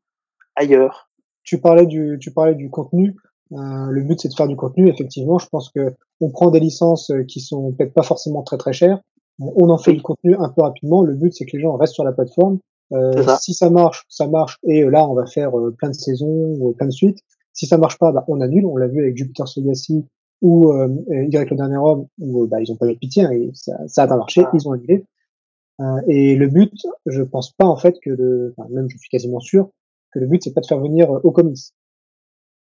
ailleurs. Tu parlais du tu parlais du contenu. Euh, le but c'est de faire du contenu. Effectivement, je pense que on prend des licences euh, qui sont peut-être pas forcément très très chères. On en fait du contenu un peu rapidement. Le but c'est que les gens restent sur la plateforme. Euh, si ça marche, ça marche. Et là, on va faire plein de saisons, ou plein de suites. Si ça marche pas, bah, on annule. On l'a vu avec Jupiter Legacy ou euh, Y le dernier homme, où bah, ils ont pas eu de pitié, hein, et ça, ça a pas marché, ah. ils ont annulé. Euh, et le but, je pense pas en fait que le, enfin, même je suis quasiment sûr que le but c'est pas de faire venir au comics.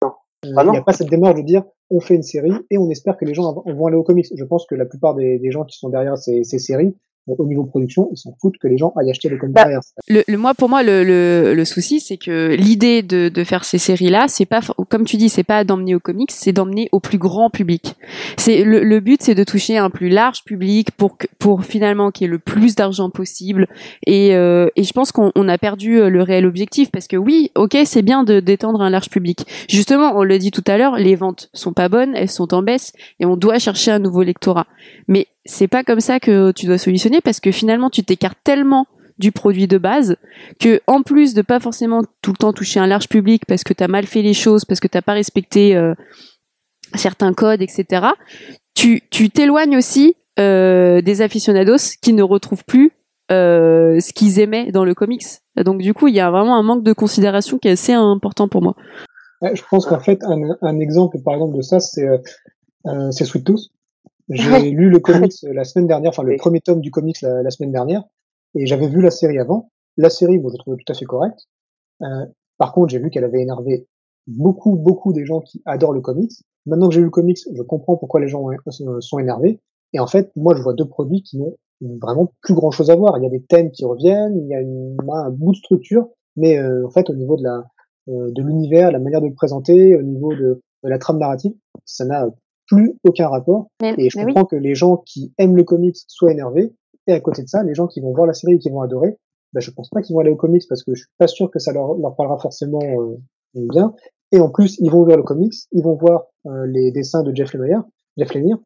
Euh, ah il n'y a pas cette démarche de dire on fait une série et on espère que les gens vont aller au comics. Je pense que la plupart des, des gens qui sont derrière ces, ces séries au niveau production, ils s'en foutent que les gens aillent acheter les comics bah, derrière. Le, le, moi, pour moi, le, le, le souci, c'est que l'idée de, de faire ces séries-là, c'est pas, comme tu dis, c'est pas d'emmener au comics, c'est d'emmener au plus grand public. C'est le, le but, c'est de toucher un plus large public pour que, pour finalement qu'il y ait le plus d'argent possible. Et, euh, et je pense qu'on on a perdu euh, le réel objectif parce que oui, ok, c'est bien de d'étendre un large public. Justement, on le dit tout à l'heure, les ventes sont pas bonnes, elles sont en baisse et on doit chercher un nouveau lectorat. Mais c'est pas comme ça que tu dois solutionner parce que finalement tu t'écartes tellement du produit de base que en plus de pas forcément tout le temps toucher un large public parce que tu as mal fait les choses parce que t'as pas respecté euh, certains codes etc tu tu t'éloignes aussi euh, des aficionados qui ne retrouvent plus euh, ce qu'ils aimaient dans le comics. Donc du coup il y a vraiment un manque de considération qui est assez important pour moi. Je pense qu'en fait un, un, exemple par exemple de ça c'est c'est Sweet Tooth j'ai lu le comics la semaine dernière, enfin le premier tome du comics la, semaine dernière, et j'avais vu la série avant. La série, moi, je trouvais tout à fait correcte. Euh, par contre, j'ai vu qu'elle avait énervé beaucoup, beaucoup des gens qui adorent le comics. Maintenant que j'ai lu le comics, je comprends pourquoi les gens sont énervés. Et en fait, moi, je vois deux produits qui n'ont vraiment plus grand chose à voir. Il y a des thèmes qui reviennent, il y a une, un bout de structure, mais euh, en fait, au niveau de la euh, de l'univers, la manière de le présenter, au niveau de, de la trame narrative, ça n'a plus aucun rapport. et je comprends que les gens qui aiment le comics soient énervés. Et à côté de ça, les gens qui vont voir la série et qui vont adorer, ben, je pense pas qu'ils vont aller au comics parce que je suis pas sûr que ça leur, leur parlera forcément euh, bien. Et en plus, ils vont voir le comics, ils vont voir euh, les dessins de Jeff Lemire. Jeff Lemire.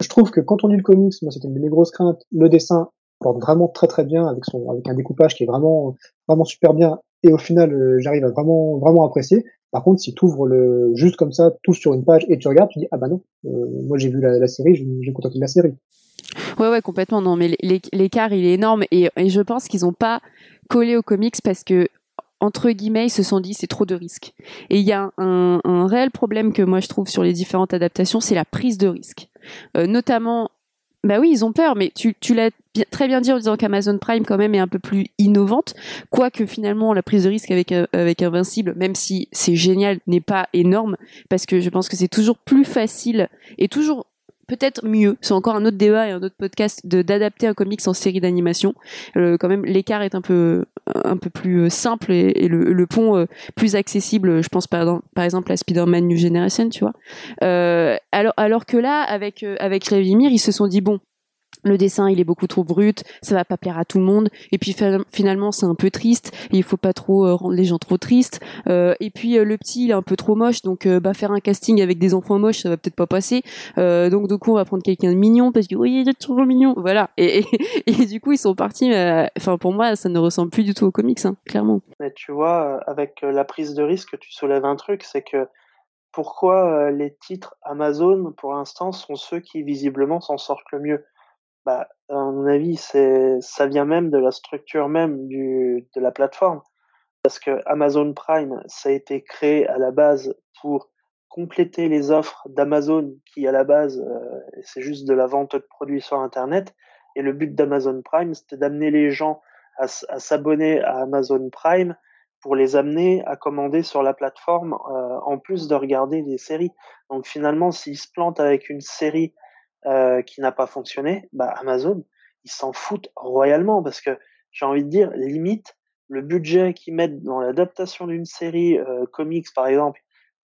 Je trouve que quand on lit le comics, moi c'était une de mes grosses craintes, le dessin porte vraiment très très bien avec son avec un découpage qui est vraiment vraiment super bien et au final euh, j'arrive à vraiment vraiment apprécier. Par contre, si tu ouvres le juste comme ça, tout sur une page et tu regardes, tu dis ah bah non, euh, moi j'ai vu la, série, je vais contenter de la série. Ouais ouais complètement non mais l'écart il est énorme et, je pense qu'ils ont pas collé aux comics parce que entre guillemets, ils se sont dit c'est trop de risques. Et il y a un, un, réel problème que moi je trouve sur les différentes adaptations, c'est la prise de risque. Euh, notamment bah oui, ils ont peur, mais tu, tu l'as très bien dit en disant qu'Amazon Prime quand même est un peu plus innovante, quoique finalement la prise de risque avec euh, avec Invincible, même si c'est génial, n'est pas énorme, parce que je pense que c'est toujours plus facile et toujours peut-être mieux, c'est encore un autre débat et un autre podcast, de d'adapter un comics en série d'animation. Euh, quand même, l'écart est un peu un peu plus euh, simple et, le, pont euh, plus accessible. Je pense par, par exemple à Spider-Man New Generation, tu vois. Euh, alors alors que là, avec avec Révimir, ils se sont dit bon, le dessin il est beaucoup trop brut, ça va pas plaire à tout le monde. Et puis finalement c'est un peu triste. il faut pas trop euh, rendre les gens trop tristes. Euh, et puis euh, le petit il est un peu trop moche, donc bah faire un casting avec des enfants moches ça va peut-être pas passer. donc du coup on va prendre quelqu'un de mignon parce que oui il est trop mignon, voilà. Et, et, du coup ils sont partis. Enfin pour moi ça ne ressemble plus du tout aux comics, hein, clairement. Mais tu vois avec la prise de risque tu soulèves un truc, c'est que pourquoi les titres Amazon pour l'instant sont ceux qui visiblement s'en sortent le mieux? Bah, à mon avis, c'est, ça vient même de la structure même de la plateforme. Parce que Amazon Prime, ça a été créé à la base pour compléter les offres d'Amazon qui, à la base, euh, c'est juste de la vente de produits sur Internet. Et le but d'Amazon Prime, c'était d'amener les gens à, à s'abonner à Amazon Prime pour les amener à commander sur la plateforme euh, en plus de regarder des séries. Donc finalement, s'ils se plantent avec une série euh, qui n'a pas fonctionné, bah Amazon, ils s'en foutent royalement parce que j'ai envie de dire, limite, le budget qu'ils mettent dans l'adaptation d'une série euh, comics, par exemple,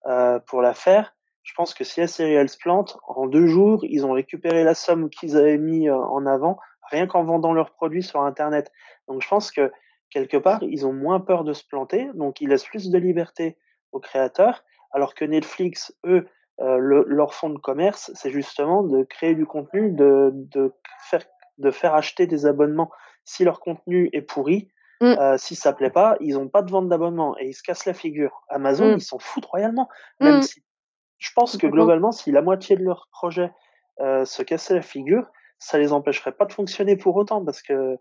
euh, pour la faire, je pense que si la série elle se plante, en deux jours, ils ont récupéré la somme qu'ils avaient mis euh, en avant, rien qu'en vendant leurs produits sur Internet. Donc je pense que quelque part, ils ont moins peur de se planter, donc ils laissent plus de liberté aux créateurs, alors que Netflix, eux, euh, le, leur fond de commerce, c'est justement de créer du contenu, de, de, faire, de faire acheter des abonnements. Si leur contenu est pourri, mm. euh, si ça plaît pas, ils ont pas de vente d'abonnement et ils se cassent la figure. Amazon, mm. ils s'en foutent royalement. Même mm. si, je pense que globalement, si la moitié de leur projet euh, se cassait la figure, ça les empêcherait pas de fonctionner pour autant parce que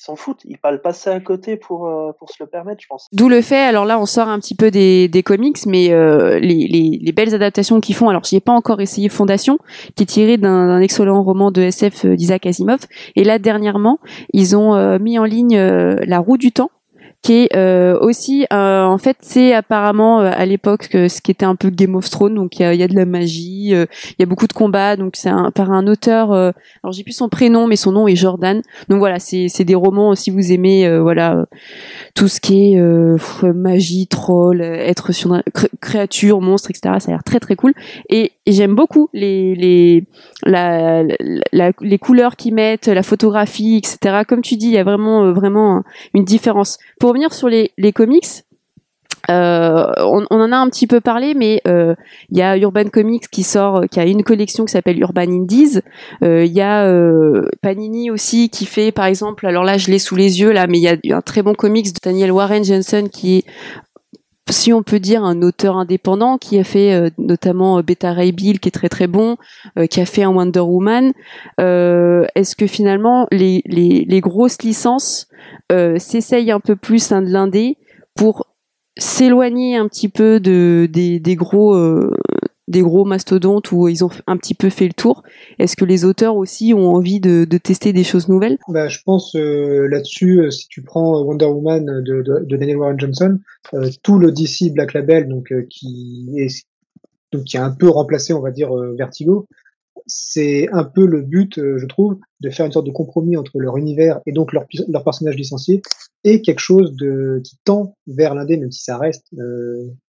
ils s'en foutent, ils pas le passer à côté pour euh, pour se le permettre, je pense. D'où le fait, alors là, on sort un petit peu des, des comics, mais euh, les, les, les, belles adaptations qu'ils font. Alors, j'y ai pas encore essayé Fondation, qui est tiré d'un excellent roman de SF d'Isaac Asimov. Et là, dernièrement, ils ont euh, mis en ligne La Roue du Temps, qui est euh, aussi euh, en fait c'est apparemment euh, à l'époque ce qui était un peu Game of Thrones. Donc il y a, de la magie il y a beaucoup de combats. Donc c'est par un auteur alors j'ai plus son prénom mais son nom est Jordan. Donc voilà c'est c'est des romans si vous aimez voilà tout ce qui est magie troll être sur créature monstre etc ça a l'air très très cool. Et, j'aime beaucoup les les la, la, les couleurs qu'ils mettent la photographie etc comme tu dis il y a vraiment vraiment une différence. Pour revenir sur les, les comics, euh, on, on, en a un petit peu parlé, mais euh, il y a Urban Comics qui sort, qui a une collection qui s'appelle Urban Indies. Euh, il y a euh, Panini aussi qui fait, par exemple, alors là je l'ai sous les yeux là, mais il y a un très bon comics de Daniel Warren Johnson qui est si on peut dire un auteur indépendant qui a fait euh, notamment Beta Ray Bill qui est très très bon, euh, qui a fait un Wonder Woman. Euh, est-ce que finalement les, les, les grosses licences s'essayent un peu plus hein, de l'indé pour s'éloigner un petit peu de des, gros des gros mastodontes où ils ont un petit peu fait le tour. Est-ce que les auteurs aussi ont envie de, tester des choses nouvelles? Bah, Je pense euh, là-dessus, euh, si tu prends Wonder Woman de, de, Daniel Warren Johnson, euh, tout le DC Black Label, donc qui est donc qui a un peu remplacé, on va dire, Vertigo, c'est un peu le but, je trouve, de faire une sorte de compromis entre leur univers et donc leur, leur personnage licencié et quelque chose de qui tend vers l'indé, même si ça reste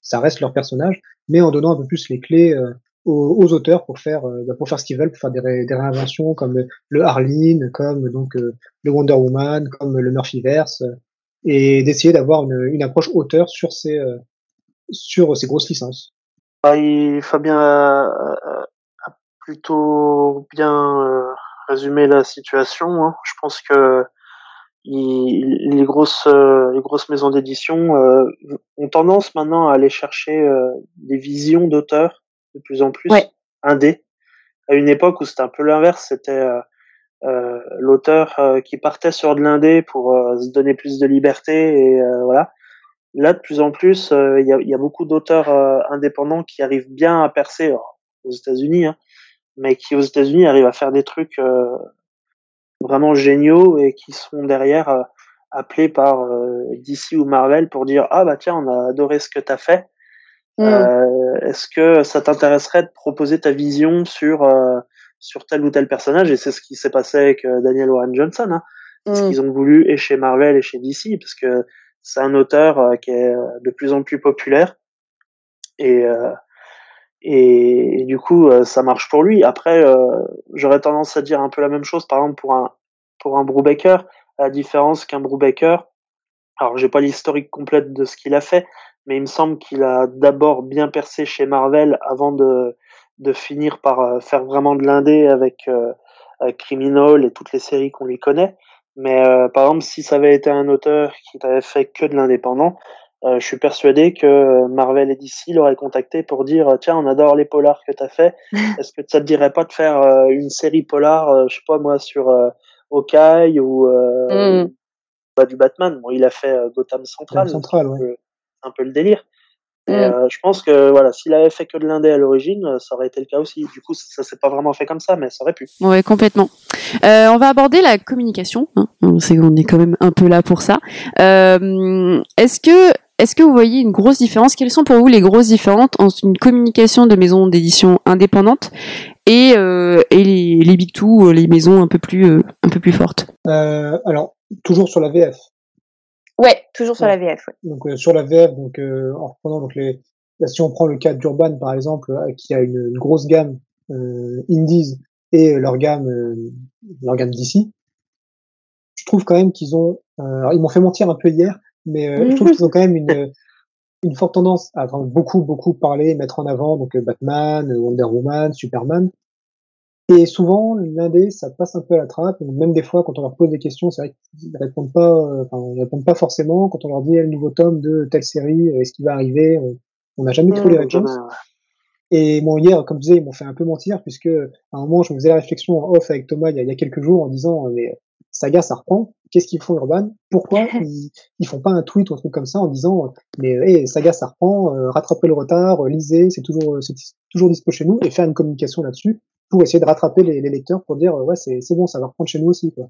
ça reste leur personnage, mais en donnant un peu plus les clés euh, aux, auteurs pour faire euh, bah, pour faire ce qu'ils veulent, pour faire des, réinventions comme le, Harleen, comme donc euh, le Wonder Woman, comme le Murphyverse, et d'essayer d'avoir une, approche auteur sur ces sur ces grosses licences. Ah, Fabien a, plutôt bien résumé la situation. Hein. Je pense que les grosses euh, les grosses maisons d'édition euh, ont tendance maintenant à aller chercher euh, des visions d'auteurs de plus en plus ouais. indé à une époque où c'était un peu l'inverse c'était l'auteur qui partait sur de l'indé pour se donner plus de liberté et voilà là de plus en plus il y a, y, a, beaucoup d'auteurs indépendants qui arrivent bien à percer aux États-Unis hein, mais qui aux États-Unis arrivent à faire des trucs vraiment géniaux et qui sont derrière euh, appelés par euh, DC ou Marvel pour dire ah bah tiens on a adoré ce que t'as fait. Mm. Euh, Est-ce que ça t'intéresserait de proposer ta vision sur sur tel ou tel personnage? Et c'est ce qui s'est passé avec Daniel Warren Johnson. Hein. Ce mm. qu'ils ont voulu et chez Marvel et chez DC parce que c'est un auteur qui est de plus en plus populaire et et, du coup euh, ça marche pour lui. Après, euh, j'aurais tendance à dire un peu la même chose, par exemple pour un pour un Brubaker, à la différence qu'un Brubaker. Alors j'ai pas l'historique complète de ce qu'il a fait, mais il me semble qu'il a d'abord bien percé chez Marvel avant de de finir par euh, faire vraiment de l'indé avec, avec Criminal et toutes les séries qu'on lui connaît. Mais par exemple, si ça avait été un auteur qui n'avait fait que de l'indépendant, euh, je suis persuadé que Marvel et DC l'auraient contacté pour dire tiens on adore les polars que t'as fait. Est-ce que ça te dirait pas de faire euh, une série polar euh, je sais pas moi sur euh, Hawkeye ou mm. bah, du Batman? Bon il a fait Gotham Central Central un, peu, un peu le délire Et, Mm. euh, je pense que voilà, s'il avait fait que de l'indé à l'origine, euh, ça aurait été le cas aussi. Du coup, ça, ça s'est pas vraiment fait comme ça, mais ça aurait pu. Ouais, complètement. Euh, on va aborder la communication. Hein. On sait qu'on est quand même un peu là pour ça. Euh, est-ce que est-ce que vous voyez une grosse différence? Quelles sont pour vous les grosses différences entre une communication de maisons d'édition indépendantes et, euh, et les, les big two, les maisons un peu plus euh, un peu plus fortes? Euh, alors, toujours sur la VF. Ouais, toujours sur Ouais. la VF. Ouais. Donc euh, sur la VF, donc euh, en reprenant donc les, là, si on prend le cas d'Urban par exemple, euh, qui a une, une grosse gamme euh, indies et leur gamme euh, leur gamme d'ici, je trouve quand même qu'ils ont, euh, alors, ils m'ont fait mentir un peu hier, mais euh, je trouve qu'ils ont quand même une une forte tendance à vraiment beaucoup beaucoup parler, mettre en avant donc euh, Batman, euh, Wonder Woman, Superman. Et souvent, l'indé, ça passe un peu à la trappe. Donc, même des fois, quand on leur pose des questions, c'est vrai qu'ils répondent pas, euh, enfin, ils répondent pas forcément. Quand on leur dit, eh, le nouveau tome de telle série, euh, est-ce qu'il va arriver? On- n'a jamais les Mmh, réponses. jamais, ouais. Et bon, hier, comme je disais, ils m'ont fait un peu mentir, puisque à un moment, je me faisais la réflexion en off avec Thomas il y a, il y a quelques jours en disant, mais Saga, ça reprend. Qu'est-ce qu'ils font Urban? Pourquoi ils, ils font pas un tweet ou un truc comme ça en disant, mais hey, Saga, ça reprend, euh, rattrapez le retard, lisez, c'est toujours, c'est toujours dispo chez nous, et faire une communication là-dessus pour essayer de rattraper les, les lecteurs pour dire, euh, ouais, c'est c'est bon, ça va reprendre chez nous aussi, quoi.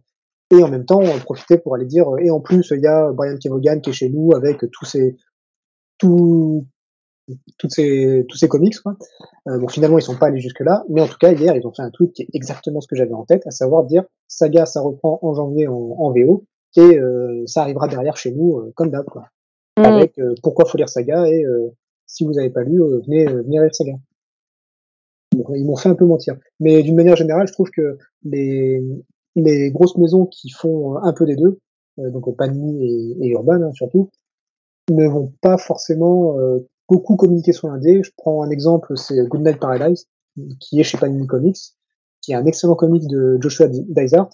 Et en même temps, profiter pour aller dire, euh, et en plus, il y a Brian Kevogan qui est chez nous avec tous ces, tout, toutes ces, tous ces comics, quoi. Euh, bon, finalement, ils sont pas allés jusque-là, mais en tout cas, hier, ils ont fait un tweet qui est exactement ce que j'avais en tête, à savoir dire Saga, ça reprend en janvier en, en VO, et euh, ça arrivera derrière chez nous, euh, comme d'hab, quoi. Mm. Avec euh, pourquoi faut lire Saga, et euh, si vous n'avez pas lu, euh, venez, venez lire Saga. Ils m'ont fait un peu mentir. Mais d'une manière générale, je trouve que les, les grosses maisons qui font un peu des deux, euh, donc Panini et, et Urban hein, surtout, ne vont pas forcément euh, beaucoup communiquer sur l'indé. Je prends un exemple, c'est Goodnight Paradise, qui est chez Panini Comics, qui est un excellent comics de Joshua Dysart.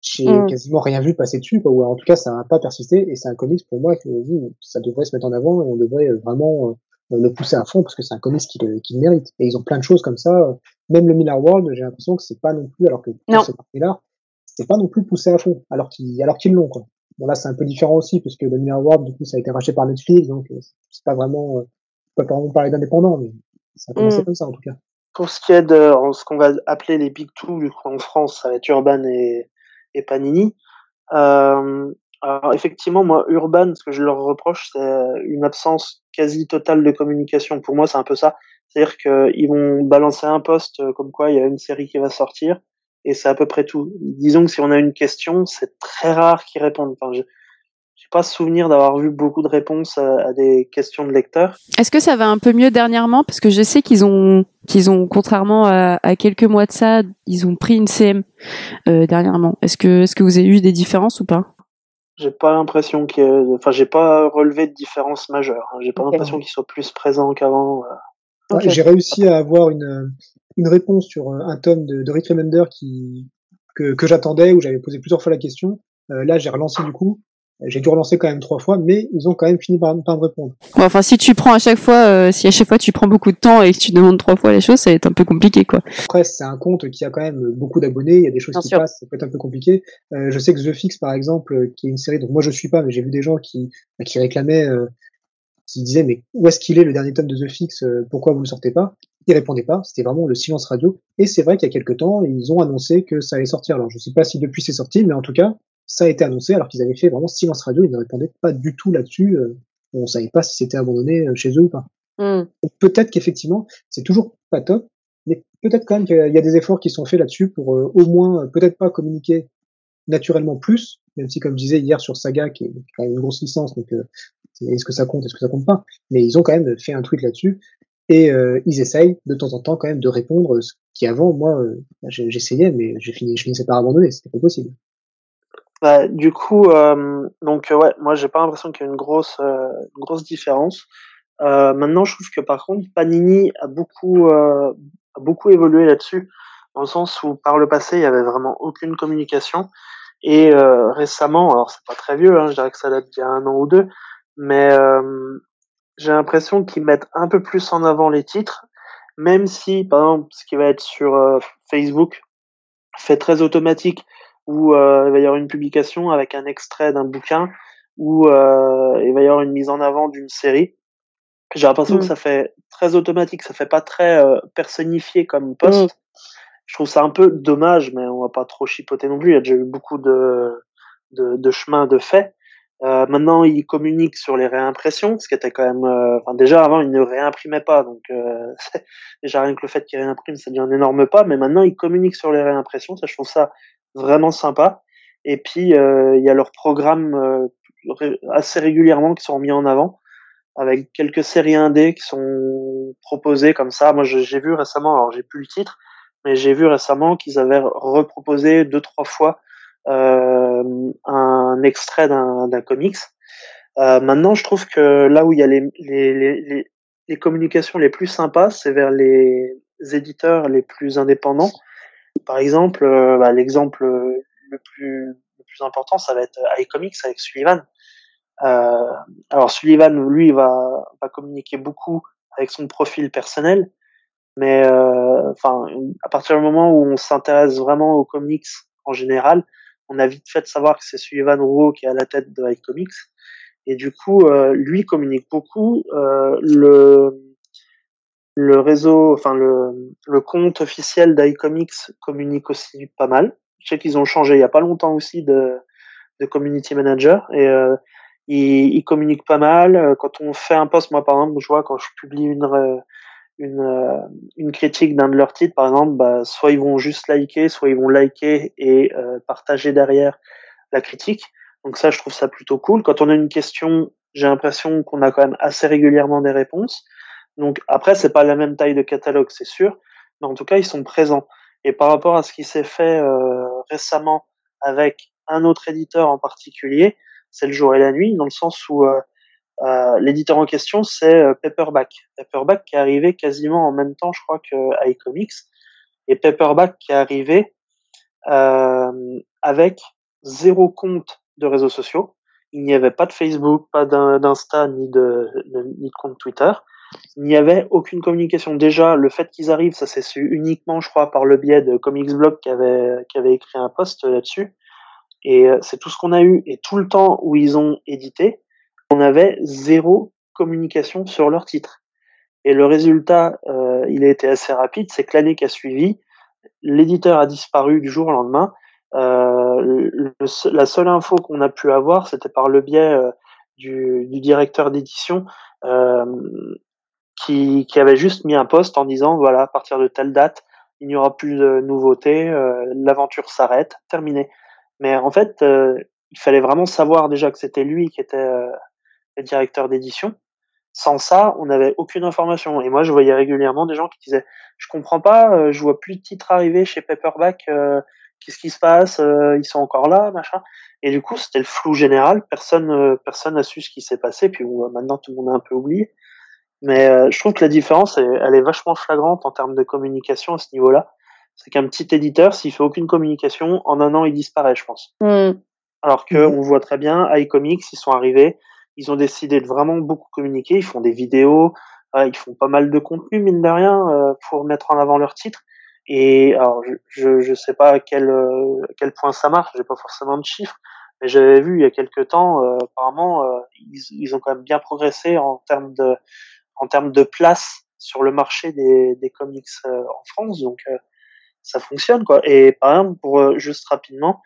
J'ai Mm. quasiment rien vu passer dessus, quoi, ou en tout cas ça n'a pas persisté, et c'est un comics pour moi que ça devrait se mettre en avant, et on devrait vraiment euh, le pousser à fond, parce que c'est un comics qui le, qui le mérite. Et ils ont plein de choses comme ça. euh, Même le Miller World, j'ai l'impression que c'est pas non plus, alors que c'est Miller, c'est pas non plus poussé à fond, alors qu'ils alors qu'ils l'ont, quoi. Bon là c'est un peu différent aussi, puisque le Miller World, du coup, ça a été racheté par Netflix, donc euh, c'est pas vraiment, euh, pas vraiment parler d'indépendant, mais ça a commencé Mm. comme ça en tout cas. Pour ce qui est de ce qu'on va appeler les Big Two, du coup, en France, ça va être Urban et, et Panini. Euh, alors effectivement, moi, Urban, ce que je leur reproche, c'est une absence quasi totale de communication. Pour moi, c'est un peu ça. C'est-à-dire qu'ils vont balancer un post euh, comme quoi il y a une série qui va sortir, et c'est à peu près tout. Disons que si on a une question, c'est très rare qu'ils répondent. Enfin, je j'ai pas souvenir d'avoir vu beaucoup de réponses à, à des questions de lecteurs. Est-ce que ça va un peu mieux dernièrement? Parce que je sais qu'ils ont, qu'ils ont, contrairement à, à quelques mois de ça, ils ont pris une CM euh, dernièrement. Est-ce que, est-ce que vous avez eu des différences ou pas? J'ai pas l'impression qu'il y ait- enfin, j'ai pas relevé de différence majeure. hein. J'ai pas l'impression qu'ils soient plus présents qu'avant. euh. J'ai réussi à avoir une, une réponse sur euh, un tome de, de Rick Remender qui, que, que j'attendais, où j'avais posé plusieurs fois la question. Euh, là, j'ai relancé du coup. J'ai dû relancer quand même trois fois, mais ils ont quand même fini par, par me répondre. Ouais, Enfin, si tu prends à chaque fois, euh, si à chaque fois tu prends beaucoup de temps et que tu demandes trois fois les choses, ça va être un peu compliqué, quoi. Après, c'est un compte qui a quand même beaucoup d'abonnés, il y a des choses Bien qui sûr. passent, ça peut être un peu compliqué. Euh, je sais que The Fix, par exemple, euh, qui est une série, donc moi je suis pas, mais j'ai vu des gens qui, bah, qui réclamaient, euh, qui disaient, mais où est-ce qu'il est le dernier tome de The Fix, euh, pourquoi vous le sortez pas? Ils répondaient pas, c'était vraiment le silence radio. Et c'est vrai qu'il y a quelques temps, ils ont annoncé que ça allait sortir. Alors je sais pas si depuis c'est sorti, mais en tout cas, ça a été annoncé alors qu'ils avaient fait vraiment silence radio, ils ne répondaient pas du tout là-dessus. euh, on savait pas si c'était abandonné euh, chez eux ou pas. Mm. Peut-être qu'effectivement, c'est toujours pas top, mais peut-être quand même qu'il y a- il y a des efforts qui sont faits là-dessus pour euh, au moins, euh, peut-être pas communiquer naturellement plus, même si comme je disais hier sur Saga, qui est quand même une grosse licence, donc euh, est-ce que ça compte, est-ce que ça compte pas, mais ils ont quand même fait un tweet là-dessus, et euh, ils essayent de temps en temps quand même de répondre, ce qui avant, moi, euh, j'essayais, mais j'ai fini, je finissais par abandonner, c'était pas possible. Bah, du coup, euh, donc euh, ouais, moi j'ai pas l'impression qu'il y ait une grosse, euh, une grosse différence. Euh, maintenant, je trouve que par contre, Panini a beaucoup, euh, a beaucoup évolué là-dessus, dans le sens où par le passé, il y avait vraiment aucune communication, et récemment, alors c'est pas très vieux, hein, je dirais que ça date d'il y a un an ou deux, mais j'ai l'impression qu'ils mettent un peu plus en avant les titres, même si, par exemple, ce qui va être sur Facebook fait très automatique, où euh, il va y avoir une publication avec un extrait d'un bouquin, où euh, il va y avoir une mise en avant d'une série. J'ai l'impression que Mm. ça fait très automatique, ça fait pas très euh, personnifié comme poste. Je trouve ça un peu dommage, mais on va pas trop chipoter non plus. Il y a déjà eu beaucoup de, de, de chemins de fait. Euh, maintenant, ils communiquent sur les réimpressions, ce qui était quand même. euh, enfin, déjà avant, ils ne réimprimaient pas, donc euh, déjà rien que le fait qu'ils réimpriment, ça devient un énorme pas. Mais maintenant, ils communiquent sur les réimpressions. Ça, je trouve ça vraiment sympa. Et puis, euh, il y a leurs programmes euh, assez régulièrement qui sont mis en avant, avec quelques séries indées qui sont proposées comme ça. Moi, j'ai vu récemment, alors j'ai plus le titre, mais j'ai vu récemment qu'ils avaient reproposé deux trois fois euh, un extrait d'un comics. Euh, maintenant, je trouve que là où il y a les, les, les, les communications les plus sympas, c'est vers les éditeurs les plus indépendants. Par exemple, euh, bah, l'exemple le plus, le plus important, ça va être iComics avec Sullivan. Euh, alors Sullivan, lui, va, va communiquer beaucoup avec son profil personnel, mais euh, enfin, à partir du moment où on s'intéresse vraiment aux comics en général, on a vite fait de savoir que c'est Sullivan Rouault qui est à la tête de iComics. Et du coup, euh, lui communique beaucoup. Euh, le, le réseau, enfin le, compte officiel d'iComics communique aussi pas mal. Je sais qu'ils ont changé il y a pas longtemps aussi de, community manager et euh, ils, communiquent pas mal. Quand on fait un post, moi par exemple, je vois quand je publie une euh, euh, critique d'un de leurs titres, par exemple, bah, soit ils vont juste liker, soit ils vont liker et euh, partager derrière la critique. Donc ça, je trouve ça plutôt cool. Quand on a une question, j'ai l'impression qu'on a quand même assez régulièrement des réponses. Donc après, c'est pas la même taille de catalogue, c'est sûr, mais en tout cas, ils sont présents. Et par rapport à ce qui s'est fait euh, récemment avec un autre éditeur en particulier, c'est le jour et la nuit, dans le sens où euh, euh, l'éditeur en question, c'est euh, Paperback. Paperback qui est arrivé quasiment en même temps, je crois, que iComics. Et Paperback qui est arrivé euh, avec zéro compte de réseaux sociaux. Il n'y avait pas de Facebook, pas d'Insta, ni de, de, ni de compte Twitter. Il n'y avait aucune communication. Déjà, le fait qu'ils arrivent, ça s'est su uniquement, je crois, par le biais de Comics Blog qui avait, qui avait écrit un post là-dessus. Et c'est tout ce qu'on a eu. Et tout le temps où ils ont édité, on avait zéro communication sur leur titre. Et le résultat, euh, il a été assez rapide, c'est que l'année qui a suivi, l'éditeur a disparu du jour au lendemain. Euh, la seule info qu'on a pu avoir, c'était par le biais euh, du, directeur d'édition euh, qui, qui, avait juste mis un post en disant voilà, à partir de telle date, il n'y aura plus de nouveautés, euh, l'aventure s'arrête, terminé. Mais en fait, euh, il fallait vraiment savoir déjà que c'était lui qui était euh, le directeur d'édition. Sans ça, on n'avait aucune information. Et moi, je voyais régulièrement des gens qui disaient je comprends pas, euh, je vois plus de titres arriver chez Paperback. Euh, Qu'est-ce qui se passe euh, Ils sont encore là, machin. Et du coup, c'était le flou général. Personne, personne n'a su ce qui s'est passé. Puis bon, maintenant, tout le monde a un peu oublié. Mais euh, je trouve que la différence, elle, elle, est vachement flagrante en termes de communication à ce niveau-là. C'est qu'un petit éditeur, s'il fait aucune communication, en un an, il disparaît, je pense. Mm. Alors que on voit très bien, iComics, ils sont arrivés, ils ont décidé de vraiment beaucoup communiquer. Ils font des vidéos, euh, ils font pas mal de contenu mine de rien euh, pour mettre en avant leur titre. Et alors, je, je, je sais pas à quel, euh, à quel point ça marche, j'ai pas forcément de chiffres, mais j'avais vu il y a quelques temps, euh, apparemment, ils, ils, ont quand même bien progressé en termes de, en termes de place sur le marché des, des comics euh, en France, donc euh, ça fonctionne quoi. Et par exemple, pour euh, juste rapidement,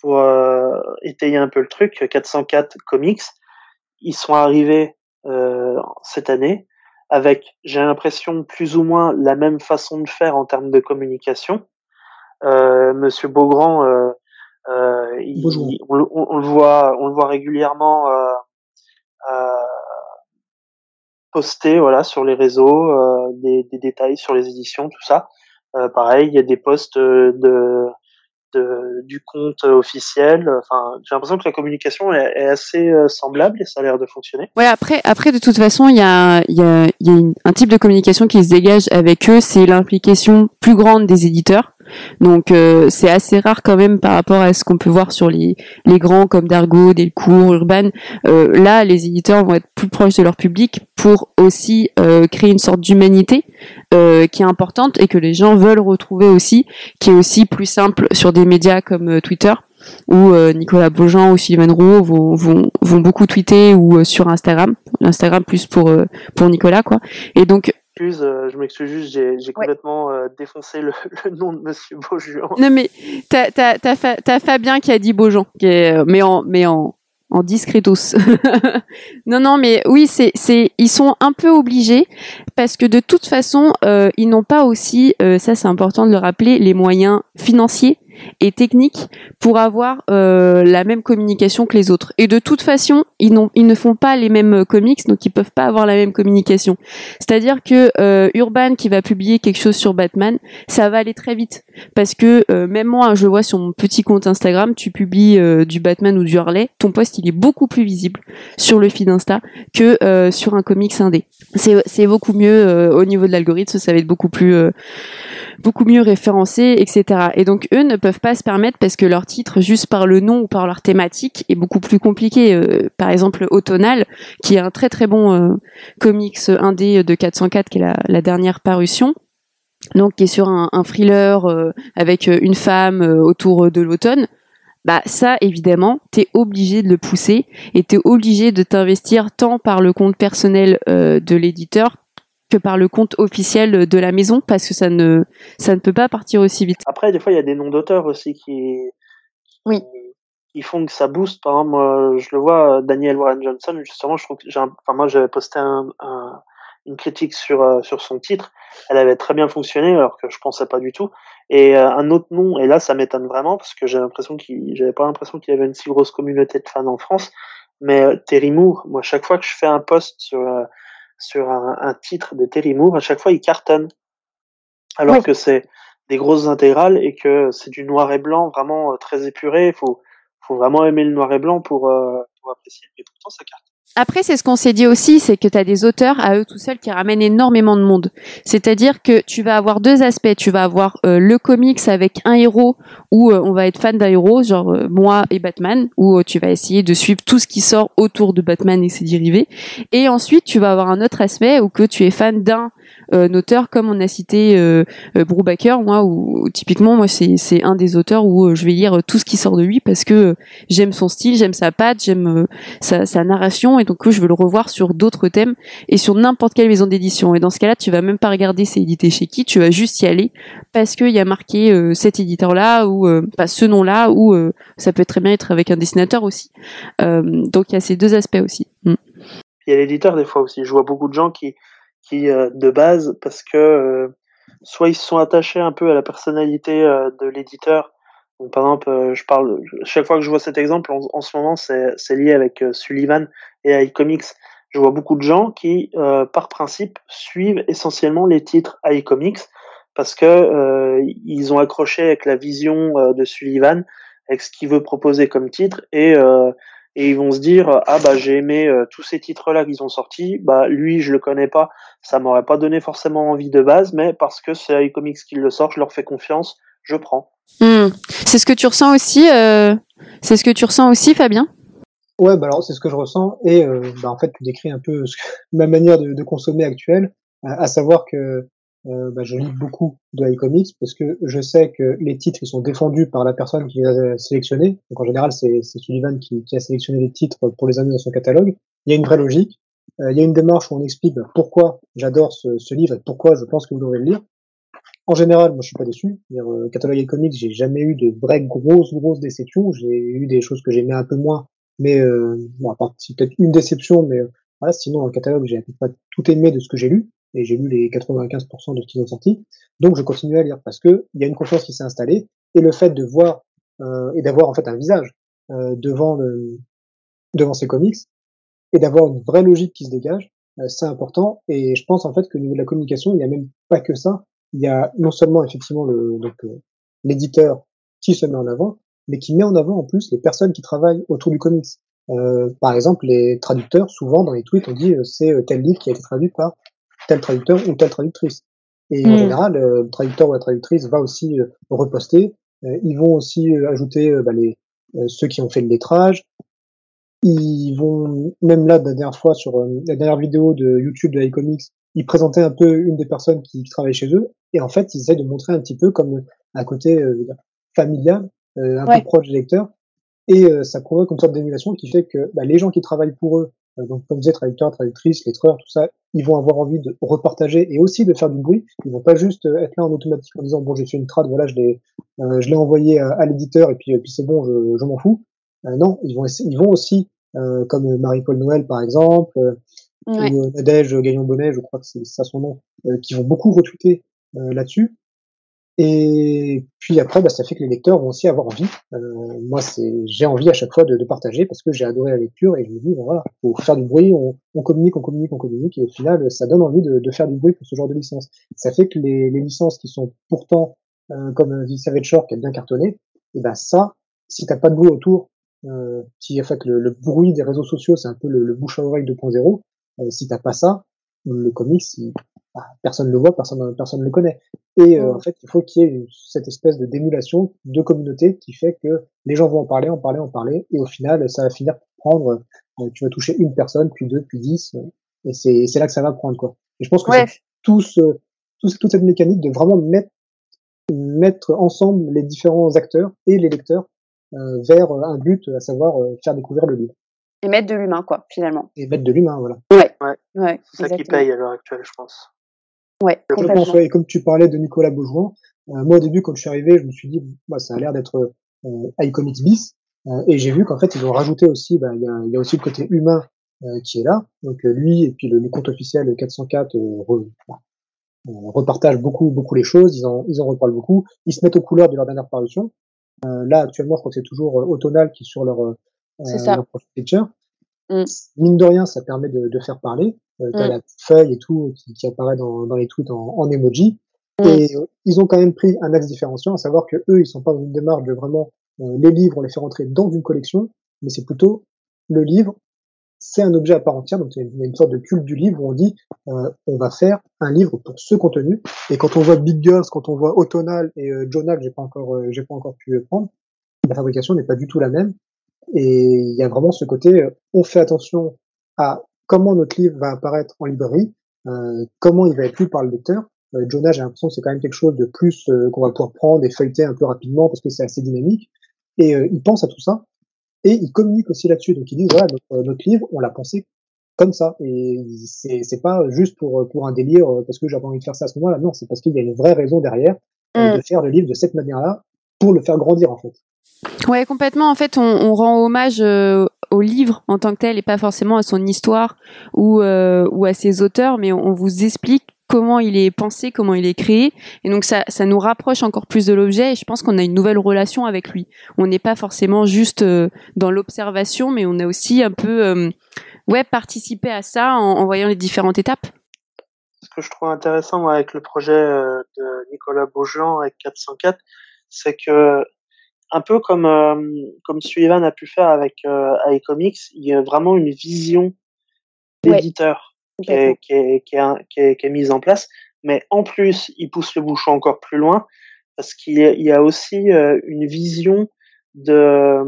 pour euh, étayer un peu le truc, 404 comics, ils sont arrivés euh, cette année avec, j'ai l'impression, plus ou moins la même façon de faire en termes de communication. Euh, Monsieur Beaugrand, euh, euh, il, on, on, on, le voit, on le voit régulièrement euh, poster, voilà, sur les réseaux, euh, des, des, détails sur les éditions, tout ça. pareil, il y a des posts de, de, du compte officiel. Enfin, j'ai l'impression que la communication est, assez euh, semblable et ça a l'air de fonctionner. Ouais, après, après de toute façon, il y a, y a, y a un type de communication qui se dégage avec eux, c'est l'implication plus grande des éditeurs. Donc euh, c'est assez rare quand même par rapport à ce qu'on peut voir sur les, les grands comme Dargo, Delcourt, Urban. Euh, là, les éditeurs vont être plus proches de leur public pour aussi euh, créer une sorte d'humanité qui est importante et que les gens veulent retrouver aussi, qui est aussi plus simple sur des médias comme Twitter. où Nicolas Beaujean ou Sylvain Roux vont, vont, vont beaucoup tweeter ou sur Instagram. Instagram plus pour pour Nicolas quoi. Et donc je m'excuse juste, j'ai complètement défoncé le, nom de Monsieur Beaujean. Non mais t'as as, Fabien qui a dit Beaujean, mais en mais en en discretos. non, non, mais oui, c'est, c'est, ils sont un peu obligés parce que de toute façon, euh, ils n'ont pas aussi, euh, ça c'est important de le rappeler, les moyens financiers et techniques pour avoir euh, la même communication que les autres. Et de toute façon, ils, ils ne font pas les mêmes euh, comics, donc ils peuvent pas avoir la même communication. C'est-à-dire que euh, Urban qui va publier quelque chose sur Batman, ça va aller très vite parce que même moi, je le vois sur mon petit compte Instagram, tu publies du Batman ou du Harley, ton post il est beaucoup plus visible sur le feed Insta que sur un comics indé. C'est, c'est beaucoup mieux au niveau de l'algorithme, ça va être beaucoup plus beaucoup mieux référencé, etc. Et donc eux ne peuvent pas se permettre parce que leur titre, juste par le nom ou par leur thématique, est beaucoup plus compliqué. Euh, par exemple, Autonal, qui est un très très bon euh, comics indé de 404, qui est la, dernière parution, donc qui est sur un, thriller euh, avec une femme autour de l'automne. Bah ça évidemment, t'es obligé de le pousser et t'es obligé de t'investir tant par le compte personnel de l'éditeur que par le compte officiel de la maison parce que ça ne ça ne peut pas partir aussi vite. Après des fois il y a des noms d'auteurs aussi qui oui. qui font que ça booste. Par exemple moi, je le vois Daniel Warren Johnson justement je trouve que j'ai enfin moi j'avais posté un, une critique sur euh, sur son titre. Elle avait très bien fonctionné alors que je pensais pas du tout. Et euh, un autre nom et là ça m'étonne vraiment parce que j'ai l'impression qu'il j'avais pas l'impression qu'il y avait une si grosse communauté de fans en France. Mais euh, Terry Moore moi chaque fois que je fais un post sur sur un, titre de Terry Moore, à chaque fois il cartonne. Alors que c'est des grosses intégrales et que c'est du noir et blanc vraiment euh, très épuré. Il faut, faut vraiment aimer le noir et blanc pour, euh, pour apprécier, mais pourtant ça cartonne. Après, c'est ce qu'on s'est dit aussi, c'est que tu as des auteurs à eux tout seuls qui ramènent énormément de monde. C'est-à-dire que tu vas avoir deux aspects. Tu vas avoir euh, le comics avec un héros où euh, on va être fan d'un héros, genre euh, moi et Batman, où tu vas essayer de suivre tout ce qui sort autour de Batman et ses dérivés. Et ensuite, tu vas avoir un autre aspect où que tu es fan d'un euh, auteur comme on a cité euh, euh Brubaker, moi, où, typiquement, moi, c'est, un des auteurs où euh, je vais lire tout ce qui sort de lui parce que j'aime son style, j'aime sa patte, j'aime sa, sa, narration, et donc je veux le revoir sur d'autres thèmes et sur n'importe quelle maison d'édition. Et dans ce cas-là, tu vas même pas regarder c'est édité chez qui, tu vas juste y aller parce qu'il y a marqué cet éditeur-là ou pas ce nom-là, ou ça peut très bien être avec un dessinateur aussi. donc il y a ces deux aspects aussi. Mm. Il y a l'éditeur des fois aussi. Je vois beaucoup de gens qui qui euh, de base parce que euh, soit ils se sont attachés un peu à la personnalité euh, de l'éditeur. Par exemple, je parle chaque fois que je vois cet exemple, en, ce moment, c'est lié avec Sullivan et iComics. Je vois beaucoup de gens qui, par principe, suivent essentiellement les titres iComics parce que ils ont accroché avec la vision de Sullivan, avec ce qu'il veut proposer comme titre et et ils vont se dire ah bah j'ai aimé euh, tous ces titres là qu'ils ont sortis. Bah lui je le connais pas. Ça m'aurait pas donné forcément envie de base mais parce que c'est iComics qui le sort je leur fais confiance je prends. Hmm. c'est ce que tu ressens aussi euh... c'est ce que tu ressens aussi Fabien? Ouais bah alors c'est ce que je ressens. Et euh, bah, en fait tu décris un peu ce que, ma manière de, de consommer actuelle à savoir que euh, bah, je lis beaucoup de iComics parce que je sais que les titres ils sont défendus par la personne qui les a sélectionnés. Donc en général, c'est Sullivan qui, qui, a sélectionné les titres pour les amener dans son catalogue. Il y a une vraie logique. Euh, il y a une démarche où on explique bah, pourquoi j'adore ce, ce, livre et pourquoi je pense que vous devrez le lire. En général, moi je suis pas déçu. Euh, catalogue iComics, j'ai jamais eu de vraies grosses grosses déceptions. J'ai eu des choses que j'aimais un peu moins, mais euh, bon, c'est peut-être une déception, mais voilà. Sinon, dans le catalogue, j'ai à peu près tout aimé de ce que j'ai lu et j'ai lu les 95% de ce qu'ils ont sorti. Donc je continue à lire parce que il y a une confiance qui s'est installée et le fait de voir euh, et d'avoir en fait un visage euh, devant le, devant ces comics et d'avoir une vraie logique qui se dégage, euh, c'est important. Et je pense en fait que au niveau de la communication, il n'y a même pas que ça. Il y a non seulement effectivement le donc euh, l'éditeur qui se met en avant, mais qui met en avant en plus les personnes qui travaillent autour du comics. Euh, par exemple, les traducteurs, souvent dans les tweets, on dit c'est tel livre qui a été traduit par tel traducteur ou telle traductrice. Et en mm. général, euh, le traducteur ou la traductrice va aussi euh, reposter. Euh, ils vont aussi ajouter bah, les, ceux qui ont fait le lettrage. Ils vont, même là, la dernière fois, sur la dernière vidéo de YouTube de iComics, ils présentaient un peu une des personnes qui travaillent chez eux. Et en fait, ils essaient de montrer un petit peu comme un côté familial un peu proche des lecteurs, et ça provoque une sorte d'émulation qui fait que bah, les gens qui travaillent pour eux, donc comme disait traducteurs, traductrices, lettreurs, tout ça, ils vont avoir envie de repartager et aussi de faire du bruit. Ils vont pas juste être là en automatique en disant bon j'ai fait une trad, voilà je l'ai je l'ai envoyé à, l'éditeur et puis, puis c'est bon, je, je m'en fous. non, ils vont ils vont aussi comme Marie-Paul Noël par exemple, ouais. ou Nadège Gagnon-Bonnet, je crois que c'est ça son nom, qui vont beaucoup retweeter là-dessus. Et puis après, bah, ça fait que les lecteurs vont aussi avoir envie. Euh, moi, j'ai envie à chaque fois de, de partager parce que j'ai adoré la lecture et je me dis, voilà, faut faire du bruit, on, on, communique, on communique, on communique, et au final, ça donne envie de, de, faire du bruit pour ce genre de licence. Ça fait que les, les licences qui sont pourtant euh, comme The Savage Shore qui a bien cartonné, et ben ça, si t'as pas de bruit autour, euh, si en fait le, le, bruit des réseaux sociaux, c'est un peu le, le bouche à oreille 2.0, euh, si t'as pas ça, le comics, bah, personne ne le voit, personne personne ne le connaît. Et euh, en fait, il faut qu'il y ait cette espèce de d'émulation de communauté qui fait que les gens vont en parler, en parler, en parler, et au final, ça va finir par prendre. Euh, tu vas toucher une personne, puis deux, puis dix, euh, et c'est c'est là que ça va prendre quoi. Et je pense que tout ce, tout, toute cette mécanique de vraiment mettre mettre ensemble les différents acteurs et les lecteurs vers un but, à savoir faire découvrir le livre. Et mettre de l'humain, quoi, finalement. Et mettre de l'humain, voilà. Ouais. ouais. ouais c'est ça qui paye à l'heure actuelle, je pense. Ouais, ouais, et comme tu parlais de Nicolas Beaujoin, euh, moi au début quand je suis arrivé, je me suis dit, bah, ça a l'air d'être euh, iComics bis, euh, et j'ai vu qu'en fait ils ont rajouté aussi, bah, il y, a, y, a, aussi le côté humain euh, qui est là, donc euh, lui et puis le, le, compte officiel 404 re, bah, repartagent beaucoup beaucoup les choses, ils en ils en reparlent beaucoup, ils se mettent aux couleurs de leur dernière parution. là actuellement, je crois que c'est toujours Autonal qui est sur leur, leur picture. Mm. Mine de rien, ça permet de, de faire parler. Euh, t'as mm. la feuille et tout qui, qui apparaît dans, dans, les tweets en, en emoji. Mm. Et euh, ils ont quand même pris un axe différenciant, à savoir que eux, ils sont pas dans une démarche de vraiment euh, les livres, on les fait rentrer dans une collection, mais c'est plutôt le livre, c'est un objet à part entière, donc il y a une sorte de culte du livre où on dit euh, on va faire un livre pour ce contenu. Et quand on voit Big Girls, quand on voit Autonal et euh, Jonah, que j'ai pas encore, j'ai pas encore pu prendre, la fabrication n'est pas du tout la même. Et il y a vraiment ce côté, on fait attention à comment notre livre va apparaître en librairie, euh, comment il va être lu par le lecteur. Euh, Jonah, j'ai l'impression que c'est quand même quelque chose de plus euh, qu'on va pouvoir prendre et feuilleter un peu rapidement parce que c'est assez dynamique. Et euh, il pense à tout ça et il communique aussi là-dessus. Donc il dit voilà notre, notre livre, on l'a pensé comme ça et c'est c'est pas juste pour pour un délire parce que j'avais envie de faire ça à ce moment-là. Non, c'est parce qu'il y a une vraie raison derrière mm. de faire le livre de cette manière-là pour le faire grandir en fait. Ouais, complètement. En fait, on, on rend hommage euh, au livre en tant que tel et pas forcément à son histoire ou, euh, ou à ses auteurs, mais on, vous explique comment il est pensé, comment il est créé. Et donc, ça, ça nous rapproche encore plus de l'objet et je pense qu'on a une nouvelle relation avec lui. On n'est pas forcément juste euh, dans l'observation, mais on a aussi un peu euh, ouais, participé à ça en, voyant les différentes étapes. Ce que je trouve intéressant avec le projet de Nicolas Beaujean avec 404, c'est que un peu comme euh, comme Sullivan a pu faire avec euh, iComics, il y a vraiment une vision d'éditeur ouais. qui, est, qui, est, qui, est, qui, est, mise en place. Mais en plus, il pousse le bouchon encore plus loin parce qu'il y, a aussi euh, une vision de,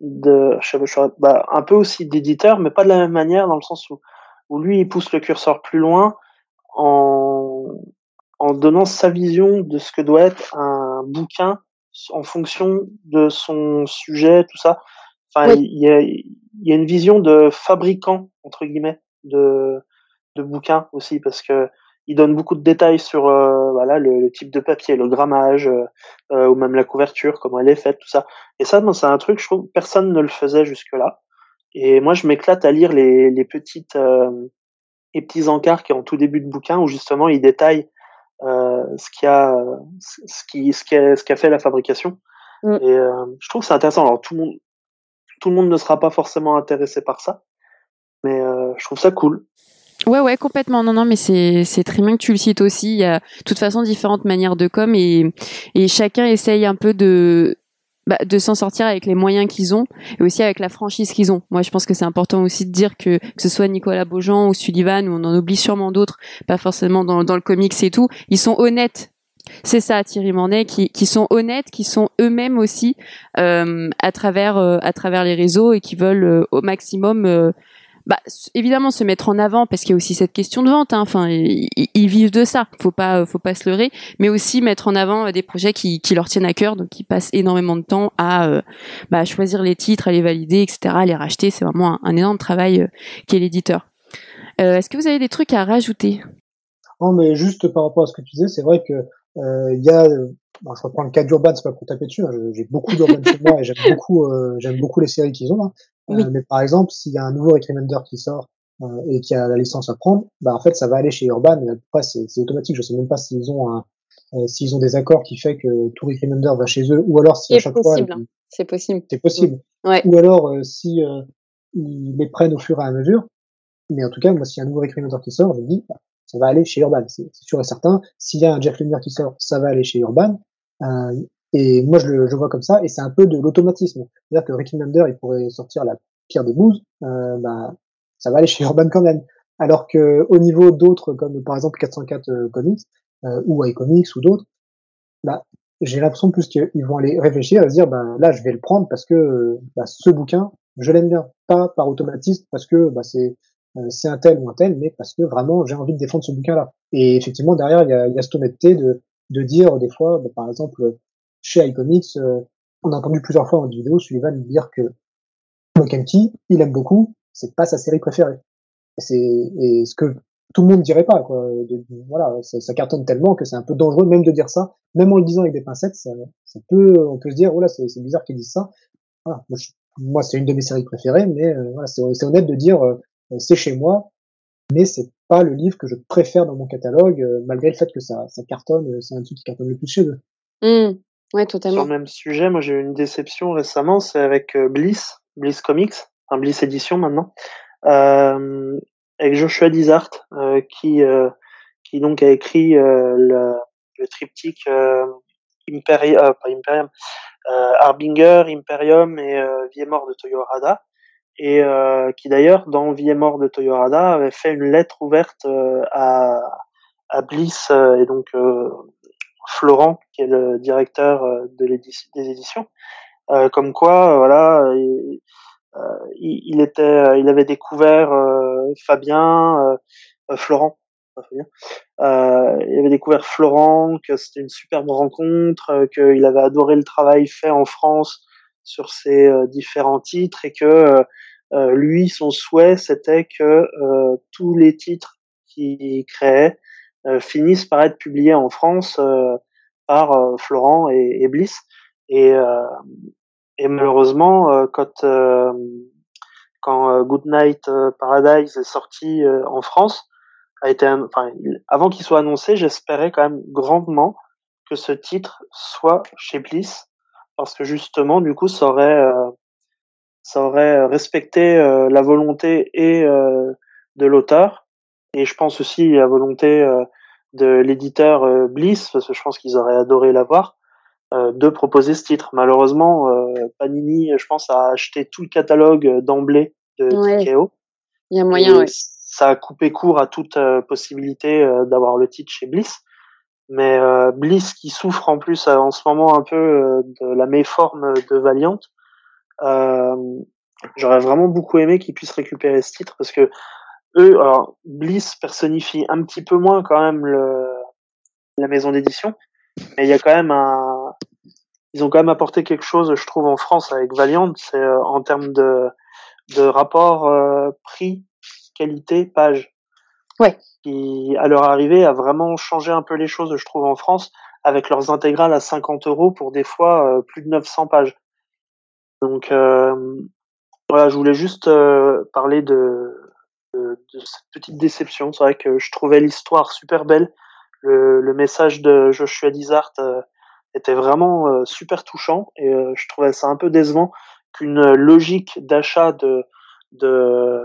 de je sais, je bah, un peu aussi d'éditeur, mais pas de la même manière dans le sens où, où lui, il pousse le curseur plus loin en, en donnant sa vision de ce que doit être un bouquin en fonction de son sujet, tout ça. Enfin, il oui. y, a, y a une vision de fabricant entre guillemets de de bouquins aussi parce que il donne beaucoup de détails sur euh, voilà le, le, type de papier, le grammage euh, euh, ou même la couverture, comment elle est faite, tout ça. Et ça, c'est un truc, je trouve, personne ne le faisait jusque là. Et moi, je m'éclate à lire les, les petites euh, les petits encarts qui est en tout début de bouquin où justement il détaille ce qui a ce qui ce qui a, ce qui a fait la fabrication mm. et euh, je trouve que c'est intéressant alors tout le monde tout le monde ne sera pas forcément intéressé par ça mais euh, je trouve ça cool Ouais, ouais, complètement. Non, non, mais c'est c'est très bien que tu le cites aussi. Il y a de toute façon différentes manières de com et et chacun essaye un peu de bah, de s'en sortir avec les moyens qu'ils ont et aussi avec la franchise qu'ils ont. Moi, je pense que c'est important aussi de dire que que ce soit Nicolas Beaujean ou Sullivan, ou on en oublie sûrement d'autres, pas forcément dans, le comics et tout, ils sont honnêtes. C'est ça, Thierry Mornay, qui, qui sont honnêtes, qui sont eux-mêmes aussi euh, à travers euh, à travers les réseaux et qui veulent euh, au maximum bah, évidemment se mettre en avant parce qu'il y a aussi cette question de vente. Hein. Enfin, ils, ils, vivent de ça. Faut pas, faut pas se leurrer. Mais aussi mettre en avant des projets qui, qui leur tiennent à cœur, donc qui passent énormément de temps à euh, bah, choisir les titres, à les valider, etc., à les racheter. C'est vraiment un, énorme travail euh, qu'est l'éditeur. Euh, Est-ce que vous avez des trucs à rajouter? Non, mais juste par rapport à ce que tu disais, c'est vrai que il y a je reprends le cas d'Urban, c'est pas pour taper dessus. Hein, j'ai beaucoup d'Urban chez moi et j'aime beaucoup, euh, j'aime beaucoup les séries qu'ils ont. Hein. Oui. Euh, mais par exemple, s'il y a un nouveau Rick Remender qui sort euh, et qui a la licence à prendre, bah en fait, ça va aller chez Urban. Mais après, c'est automatique. Je sais même pas s'ils ont un, s'ils ont des accords qui fait que tout Rick Remender va chez eux, ou alors si à chaque possible. fois, c'est possible. C'est possible. Ouais. Ou alors si ils les prennent au fur et à mesure. Mais en tout cas, moi, s'il y a un nouveau Rick Remender qui sort, je me dis, bah, ça va aller chez Urban, c'est sûr et certain. S'il y a un Jeff Lemire qui sort, ça va aller chez Urban. Euh, et moi, je le je vois comme ça, et c'est un peu de l'automatisme. C'est-à-dire que Ricky Mander, il pourrait sortir la pire des bouses, euh, bah, ça va aller chez Urban quand. Alors que au niveau d'autres, comme par exemple 404 euh, Comics, euh, ou iComics, ou d'autres, bah, j'ai l'impression plus qu'ils vont aller réfléchir et se dire, bah, là, je vais le prendre parce que bah, ce bouquin, je l'aime bien. Pas par automatisme, parce que bah, c'est c'est un tel ou un tel, mais parce que vraiment, j'ai envie de défendre ce bouquin-là. Et effectivement, derrière, il y a, y a cette honnêteté de de dire des fois, bah, par exemple, chez iComics, euh, on a entendu plusieurs fois en vidéo Sullivan dire que Mokemki, il aime beaucoup, c'est pas sa série préférée. C'est et ce que tout le monde dirait pas quoi. Voilà, ça, cartonne tellement que c'est un peu dangereux même de dire ça, même en le disant avec des pincettes, ça, peut, on peut se dire oh là c'est bizarre qu'ils disent ça. Moi, c'est une de mes séries préférées, mais euh, voilà, c'est honnête de dire euh, c'est chez moi, mais c'est pas le livre que je préfère dans mon catalogue, malgré le fait que ça, ça cartonne, c'est un truc qui cartonne le plus chez eux. Mmh. Ouais, totalement. Sur le même sujet, moi j'ai eu une déception récemment, c'est avec euh, Bliss, Bliss Comics, enfin Bliss Édition maintenant, euh, avec Joshua Dizart, euh, qui qui donc a écrit le, le, triptyque Imperium, pas Imperium, Harbinger, Imperium et Vie et mort de Toyo Harada et euh, qui d'ailleurs dans Vie et mort de Toyorada avait fait une lettre ouverte euh, à, à Bliss euh, et donc Florent qui est le directeur de des éditions. Comme quoi voilà il, il, était il avait découvert Fabien Florent il avait découvert Florent que c'était une superbe rencontre qu'il avait adoré le travail fait en France sur ces différents titres et que euh, lui, son souhait, c'était que euh, tous les titres qu'il créait euh, finissent par être publiés en France par Florent et, Bliss. Et, malheureusement, quand quand Goodnight Paradise est sorti en France, a été, avant qu'il soit annoncé, j'espérais quand même grandement que ce titre soit chez Bliss, parce que justement, du coup, ça aurait ça aurait euh, respecté euh, la volonté et euh, de l'auteur et je pense aussi la volonté de l'éditeur Bliss parce que je pense qu'ils auraient adoré l'avoir de proposer ce titre. Malheureusement, Panini, je pense, a acheté tout le catalogue d'emblée de ouais. Tikeo. Il y a moyen, oui. Ça a coupé court à toute possibilité d'avoir le titre chez Bliss. Mais Bliss qui souffre en plus en ce moment un peu de la méforme de Valiant, euh, J'aurais vraiment beaucoup aimé qu'ils puissent récupérer ce titre parce que eux, alors Bliss personnifie un petit peu moins quand même le, la maison d'édition, mais il y a quand même un, ils ont quand même apporté quelque chose, je trouve, en France avec Valiant, c'est euh, en termes de, de rapport euh, prix, qualité, page. Ouais. Qui, à leur arrivée, a vraiment changé un peu les choses, je trouve, en France, avec leurs intégrales à 50 euros pour des fois euh, plus de 900 pages. Donc voilà, je voulais juste parler de, de, cette petite déception. C'est vrai que je trouvais l'histoire super belle. Le, le, message de Joshua Dizart euh, était vraiment euh, super touchant et euh, je trouvais ça un peu décevant qu'une logique d'achat de, de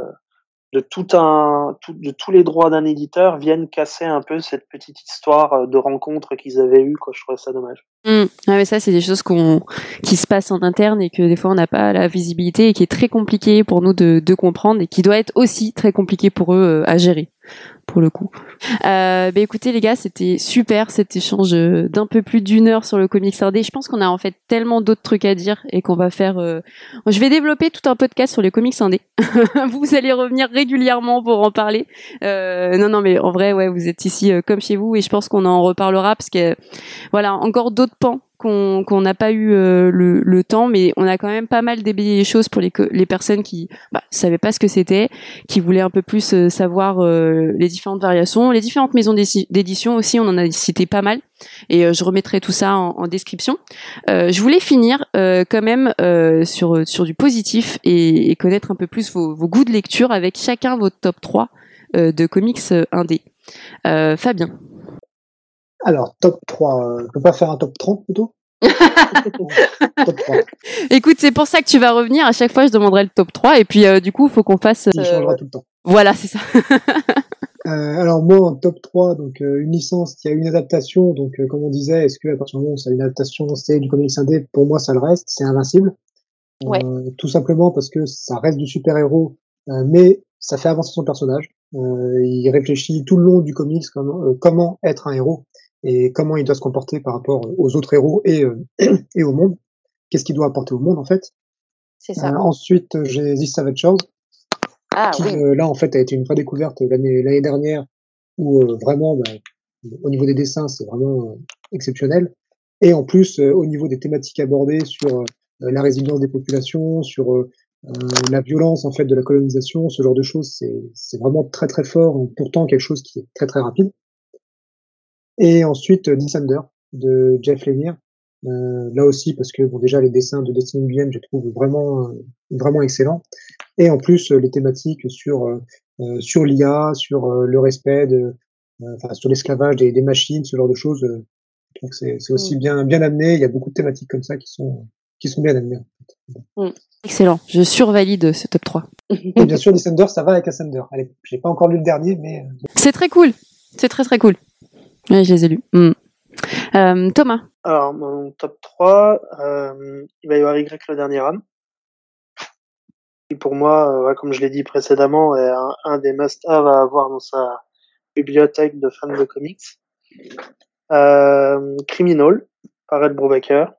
de tout un de tous les droits d'un éditeur viennent casser un peu cette petite histoire de rencontre qu'ils avaient eue quoi. Je trouvais ça dommage. Mmh. ah mais ça c'est des choses qu'on qui se passent en interne et que des fois on n'a pas la visibilité et qui est très compliqué pour nous de, de comprendre et qui doit être aussi très compliqué pour eux à gérer pour le coup. Euh, bah écoutez les gars, c'était super cet échange d'un peu plus d'une heure sur le comics indé. Je pense qu'on a en fait tellement d'autres trucs à dire et qu'on va faire. Euh... Je vais développer tout un podcast sur les comics indés. vous allez revenir régulièrement pour en parler. Euh, non non mais en vrai ouais vous êtes ici euh, comme chez vous et je pense qu'on en reparlera parce que voilà encore d'autres pans qu'on n'a pas eu euh, le, le, temps, mais on a quand même pas mal déblayé les choses pour les, les personnes qui bah, savaient pas ce que c'était, qui voulaient un peu plus euh, savoir euh, les différentes variations, les différentes maisons d'édition aussi, on en a cité pas mal, et je remettrai tout ça en, en description. je voulais finir quand même sur, sur du positif et, et, connaître un peu plus vos, vos, goûts de lecture avec chacun votre top 3 de comics indé. Fabien. Alors, top 3, on peut pas faire un top 30 plutôt? Top 3. Écoute, c'est pour ça que tu vas revenir. À chaque fois, je demanderai le top 3. Et puis, euh, du coup, il faut qu'on fasse. Il changera tout le temps. Voilà, c'est ça. euh, alors, moi, en top 3, donc euh, une licence qui a une adaptation. Donc, euh, comme on disait, est-ce que à partir du moment où ça a une adaptation, c'est du comics indé Pour moi, ça le reste. C'est invincible. Ouais. tout simplement parce que ça reste du super-héros, mais ça fait avancer son personnage. il réfléchit tout le long du comics comment, comment être un héros et comment il doit se comporter par rapport aux autres héros et, euh, et au monde? Qu'est-ce qu'il doit apporter au monde en fait? C'est ça. Euh, ensuite, j'ai The Savage Shores, ah, qui oui. euh, là en fait a été une vraie découverte l'année l'année dernière, où euh, vraiment bah, au niveau des dessins c'est vraiment euh, exceptionnel. Et en plus au niveau des thématiques abordées sur la résilience des populations, sur la violence en fait de la colonisation, ce genre de choses, c'est vraiment très très fort. Pourtant quelque chose qui est très très rapide. Et ensuite Descender de Jeff Lemire. Euh, là aussi parce que bon déjà les dessins de Destiny Nguyen je trouve vraiment vraiment excellents et en plus les thématiques sur euh, sur l'IA sur euh, le respect de enfin sur l'esclavage des, des, machines ce genre de choses donc c'est c'est aussi Mm. bien bien amené il y a beaucoup de thématiques comme ça qui sont qui sont bien amenées Excellent. Je survalide ce top 3. et bien sûr Descender ça va avec Ascender allez j'ai pas encore lu le dernier mais euh, C'est très cool. C'est très très cool. Ouais, je les ai lus. Mm. Euh, Thomas. Alors, mon top 3, euh, il va y avoir Y le dernier âme. Qui pour moi, euh, comme je l'ai dit précédemment, est un, un des must-have à avoir dans sa bibliothèque de fans de comics. Criminal, par Ed Brubaker,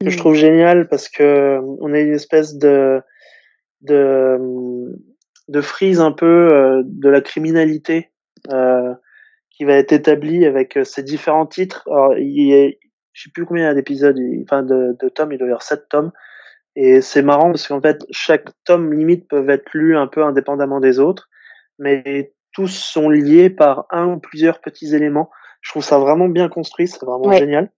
que je Mm. trouve génial parce que on a une espèce de de de frise un peu de la criminalité euh, qui va être établie avec euh, ces différents titres. Alors, il y a, je sais plus combien d'épisodes, enfin de, de tomes, il doit y avoir sept tomes. Et c'est marrant parce qu'en fait, chaque tome limite peuvent être lus un peu indépendamment des autres, mais tous sont liés par un ou plusieurs petits éléments. Je trouve ça vraiment bien construit, c'est vraiment Ouais. génial.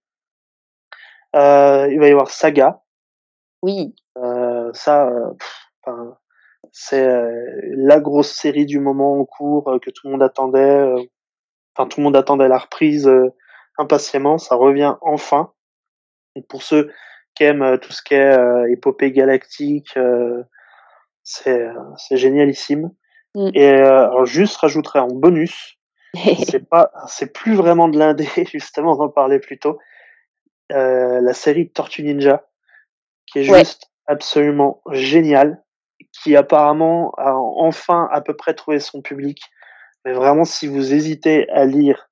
Euh, il va y avoir Saga, Oui. euh, ça, euh, c'est euh, la grosse série du moment en cours euh, que tout le monde attendait. Enfin, tout le monde attendait la reprise euh, impatiemment. Ça revient enfin. Et pour ceux qui aiment euh, tout ce qui est euh, épopée galactique, euh, c'est c'est génialissime. Mm. Et euh, alors juste rajouterai en bonus, c'est pas, c'est plus vraiment de l'indé justement, on en parlait plus tôt. Euh, la série Tortue Ninja, qui est Ouais. juste absolument géniale, qui apparemment a enfin à peu près trouvé son public. Mais vraiment, si vous hésitez à lire,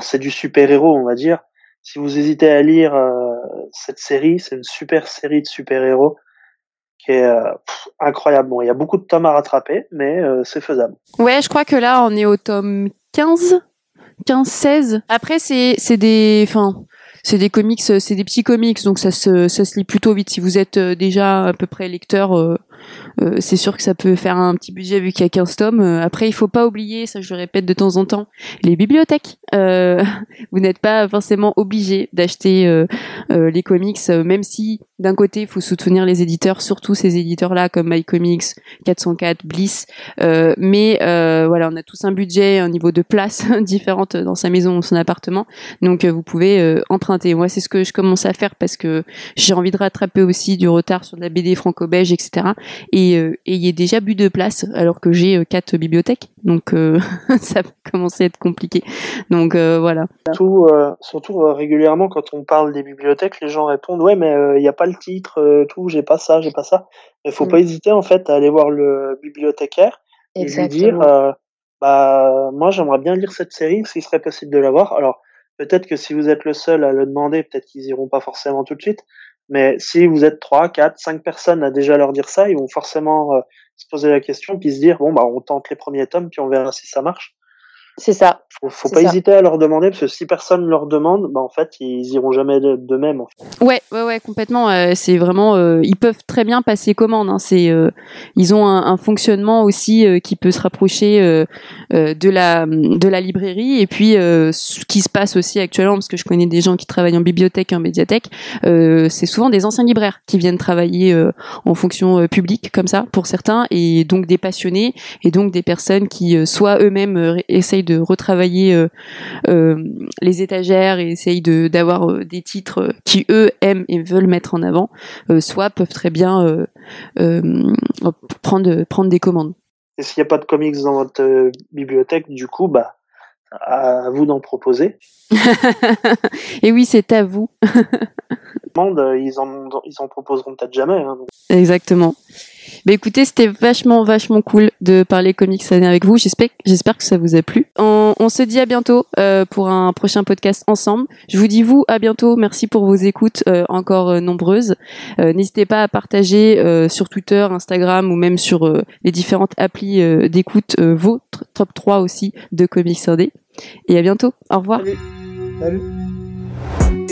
c'est du super-héros, on va dire. Si vous hésitez à lire euh, cette série, c'est une super série de super-héros qui est euh, incroyable. Bon, il y a beaucoup de tomes à rattraper, mais euh, c'est faisable. Ouais, je crois que là, on est au tome 15, 15, 16. Après, c'est, des, c'est des comics, c'est des petits comics, donc ça se, ça se lit plutôt vite. Si vous êtes déjà à peu près lecteur, euh, c'est sûr que ça peut faire un petit budget vu qu'il y a 15 tomes. Euh, Après, il faut pas oublier, ça je le répète de temps en temps, les bibliothèques. Euh, vous n'êtes pas forcément obligé d'acheter les comics, même si d'un côté, il faut soutenir les éditeurs, surtout ces éditeurs-là comme MyComics, 404, Bliss. Mais voilà, on a tous un budget, un niveau de place différente dans sa maison ou son appartement. Donc vous pouvez emprunter. Moi, c'est ce que je commence à faire parce que j'ai envie de rattraper aussi du retard sur de la BD franco-belge, etc. Et euh, et il y a déjà bu de place alors que j'ai euh, quatre bibliothèques. Donc euh, ça peut commencer à être compliqué. Donc euh, voilà. Surtout, euh, surtout euh, régulièrement, quand on parle des bibliothèques, les gens répondent ouais, mais il n'y a pas le titre, euh, tout, j'ai pas ça, j'ai pas ça. Il faut Mm. pas hésiter en fait à aller voir le bibliothécaire et lui dire euh, Bah, moi, j'aimerais bien lire cette série, s'il serait possible de la voir. Alors, peut-être que si vous êtes le seul à le demander, peut-être qu'ils iront pas forcément tout de suite. Mais si vous êtes trois, quatre, cinq personnes à déjà leur dire ça, ils vont forcément euh, se poser la question puis se dire bon bah on tente les premiers tomes puis on verra si ça marche. C'est ça. Faut, faut pas ça. hésiter à leur demander parce que si personne leur demande, bah en fait ils iront jamais de, même. En fait. Ouais, ouais, ouais, complètement. euh, c'est vraiment, euh, ils peuvent très bien passer commande. Hein, c'est, euh, ils ont un, un fonctionnement aussi euh, qui peut se rapprocher euh, euh, de la de la librairie et puis euh, ce qui se passe aussi actuellement parce que je connais des gens qui travaillent en bibliothèque et en médiathèque. euh, c'est souvent des anciens libraires qui viennent travailler euh, en fonction euh, publique comme ça pour certains et donc des passionnés et donc des personnes qui euh, soit eux-mêmes euh, essayent de retravailler euh, euh, les étagères et essayent de d'avoir euh, des titres qui eux aiment et veulent mettre en avant, soit peuvent très bien prendre prendre des commandes. Et s'il n'y a pas de comics dans votre bibliothèque, du coup, bah à vous d'en proposer. et oui, c'est à vous. Ils en ils en proposeront peut-être jamais. Hein. Exactement. Bah écoutez, c'était vachement vachement cool de parler comics année avec vous. J'espère j'espère que ça vous a plu. On, se dit à bientôt euh, pour un prochain podcast ensemble. Je vous dis vous à bientôt. Merci pour vos écoutes euh, encore euh, nombreuses. N'hésitez pas à partager sur Twitter, Instagram ou même sur les différentes applis d'écoute tr- top 3 aussi de comics indé. Et à bientôt. Au revoir. Salut.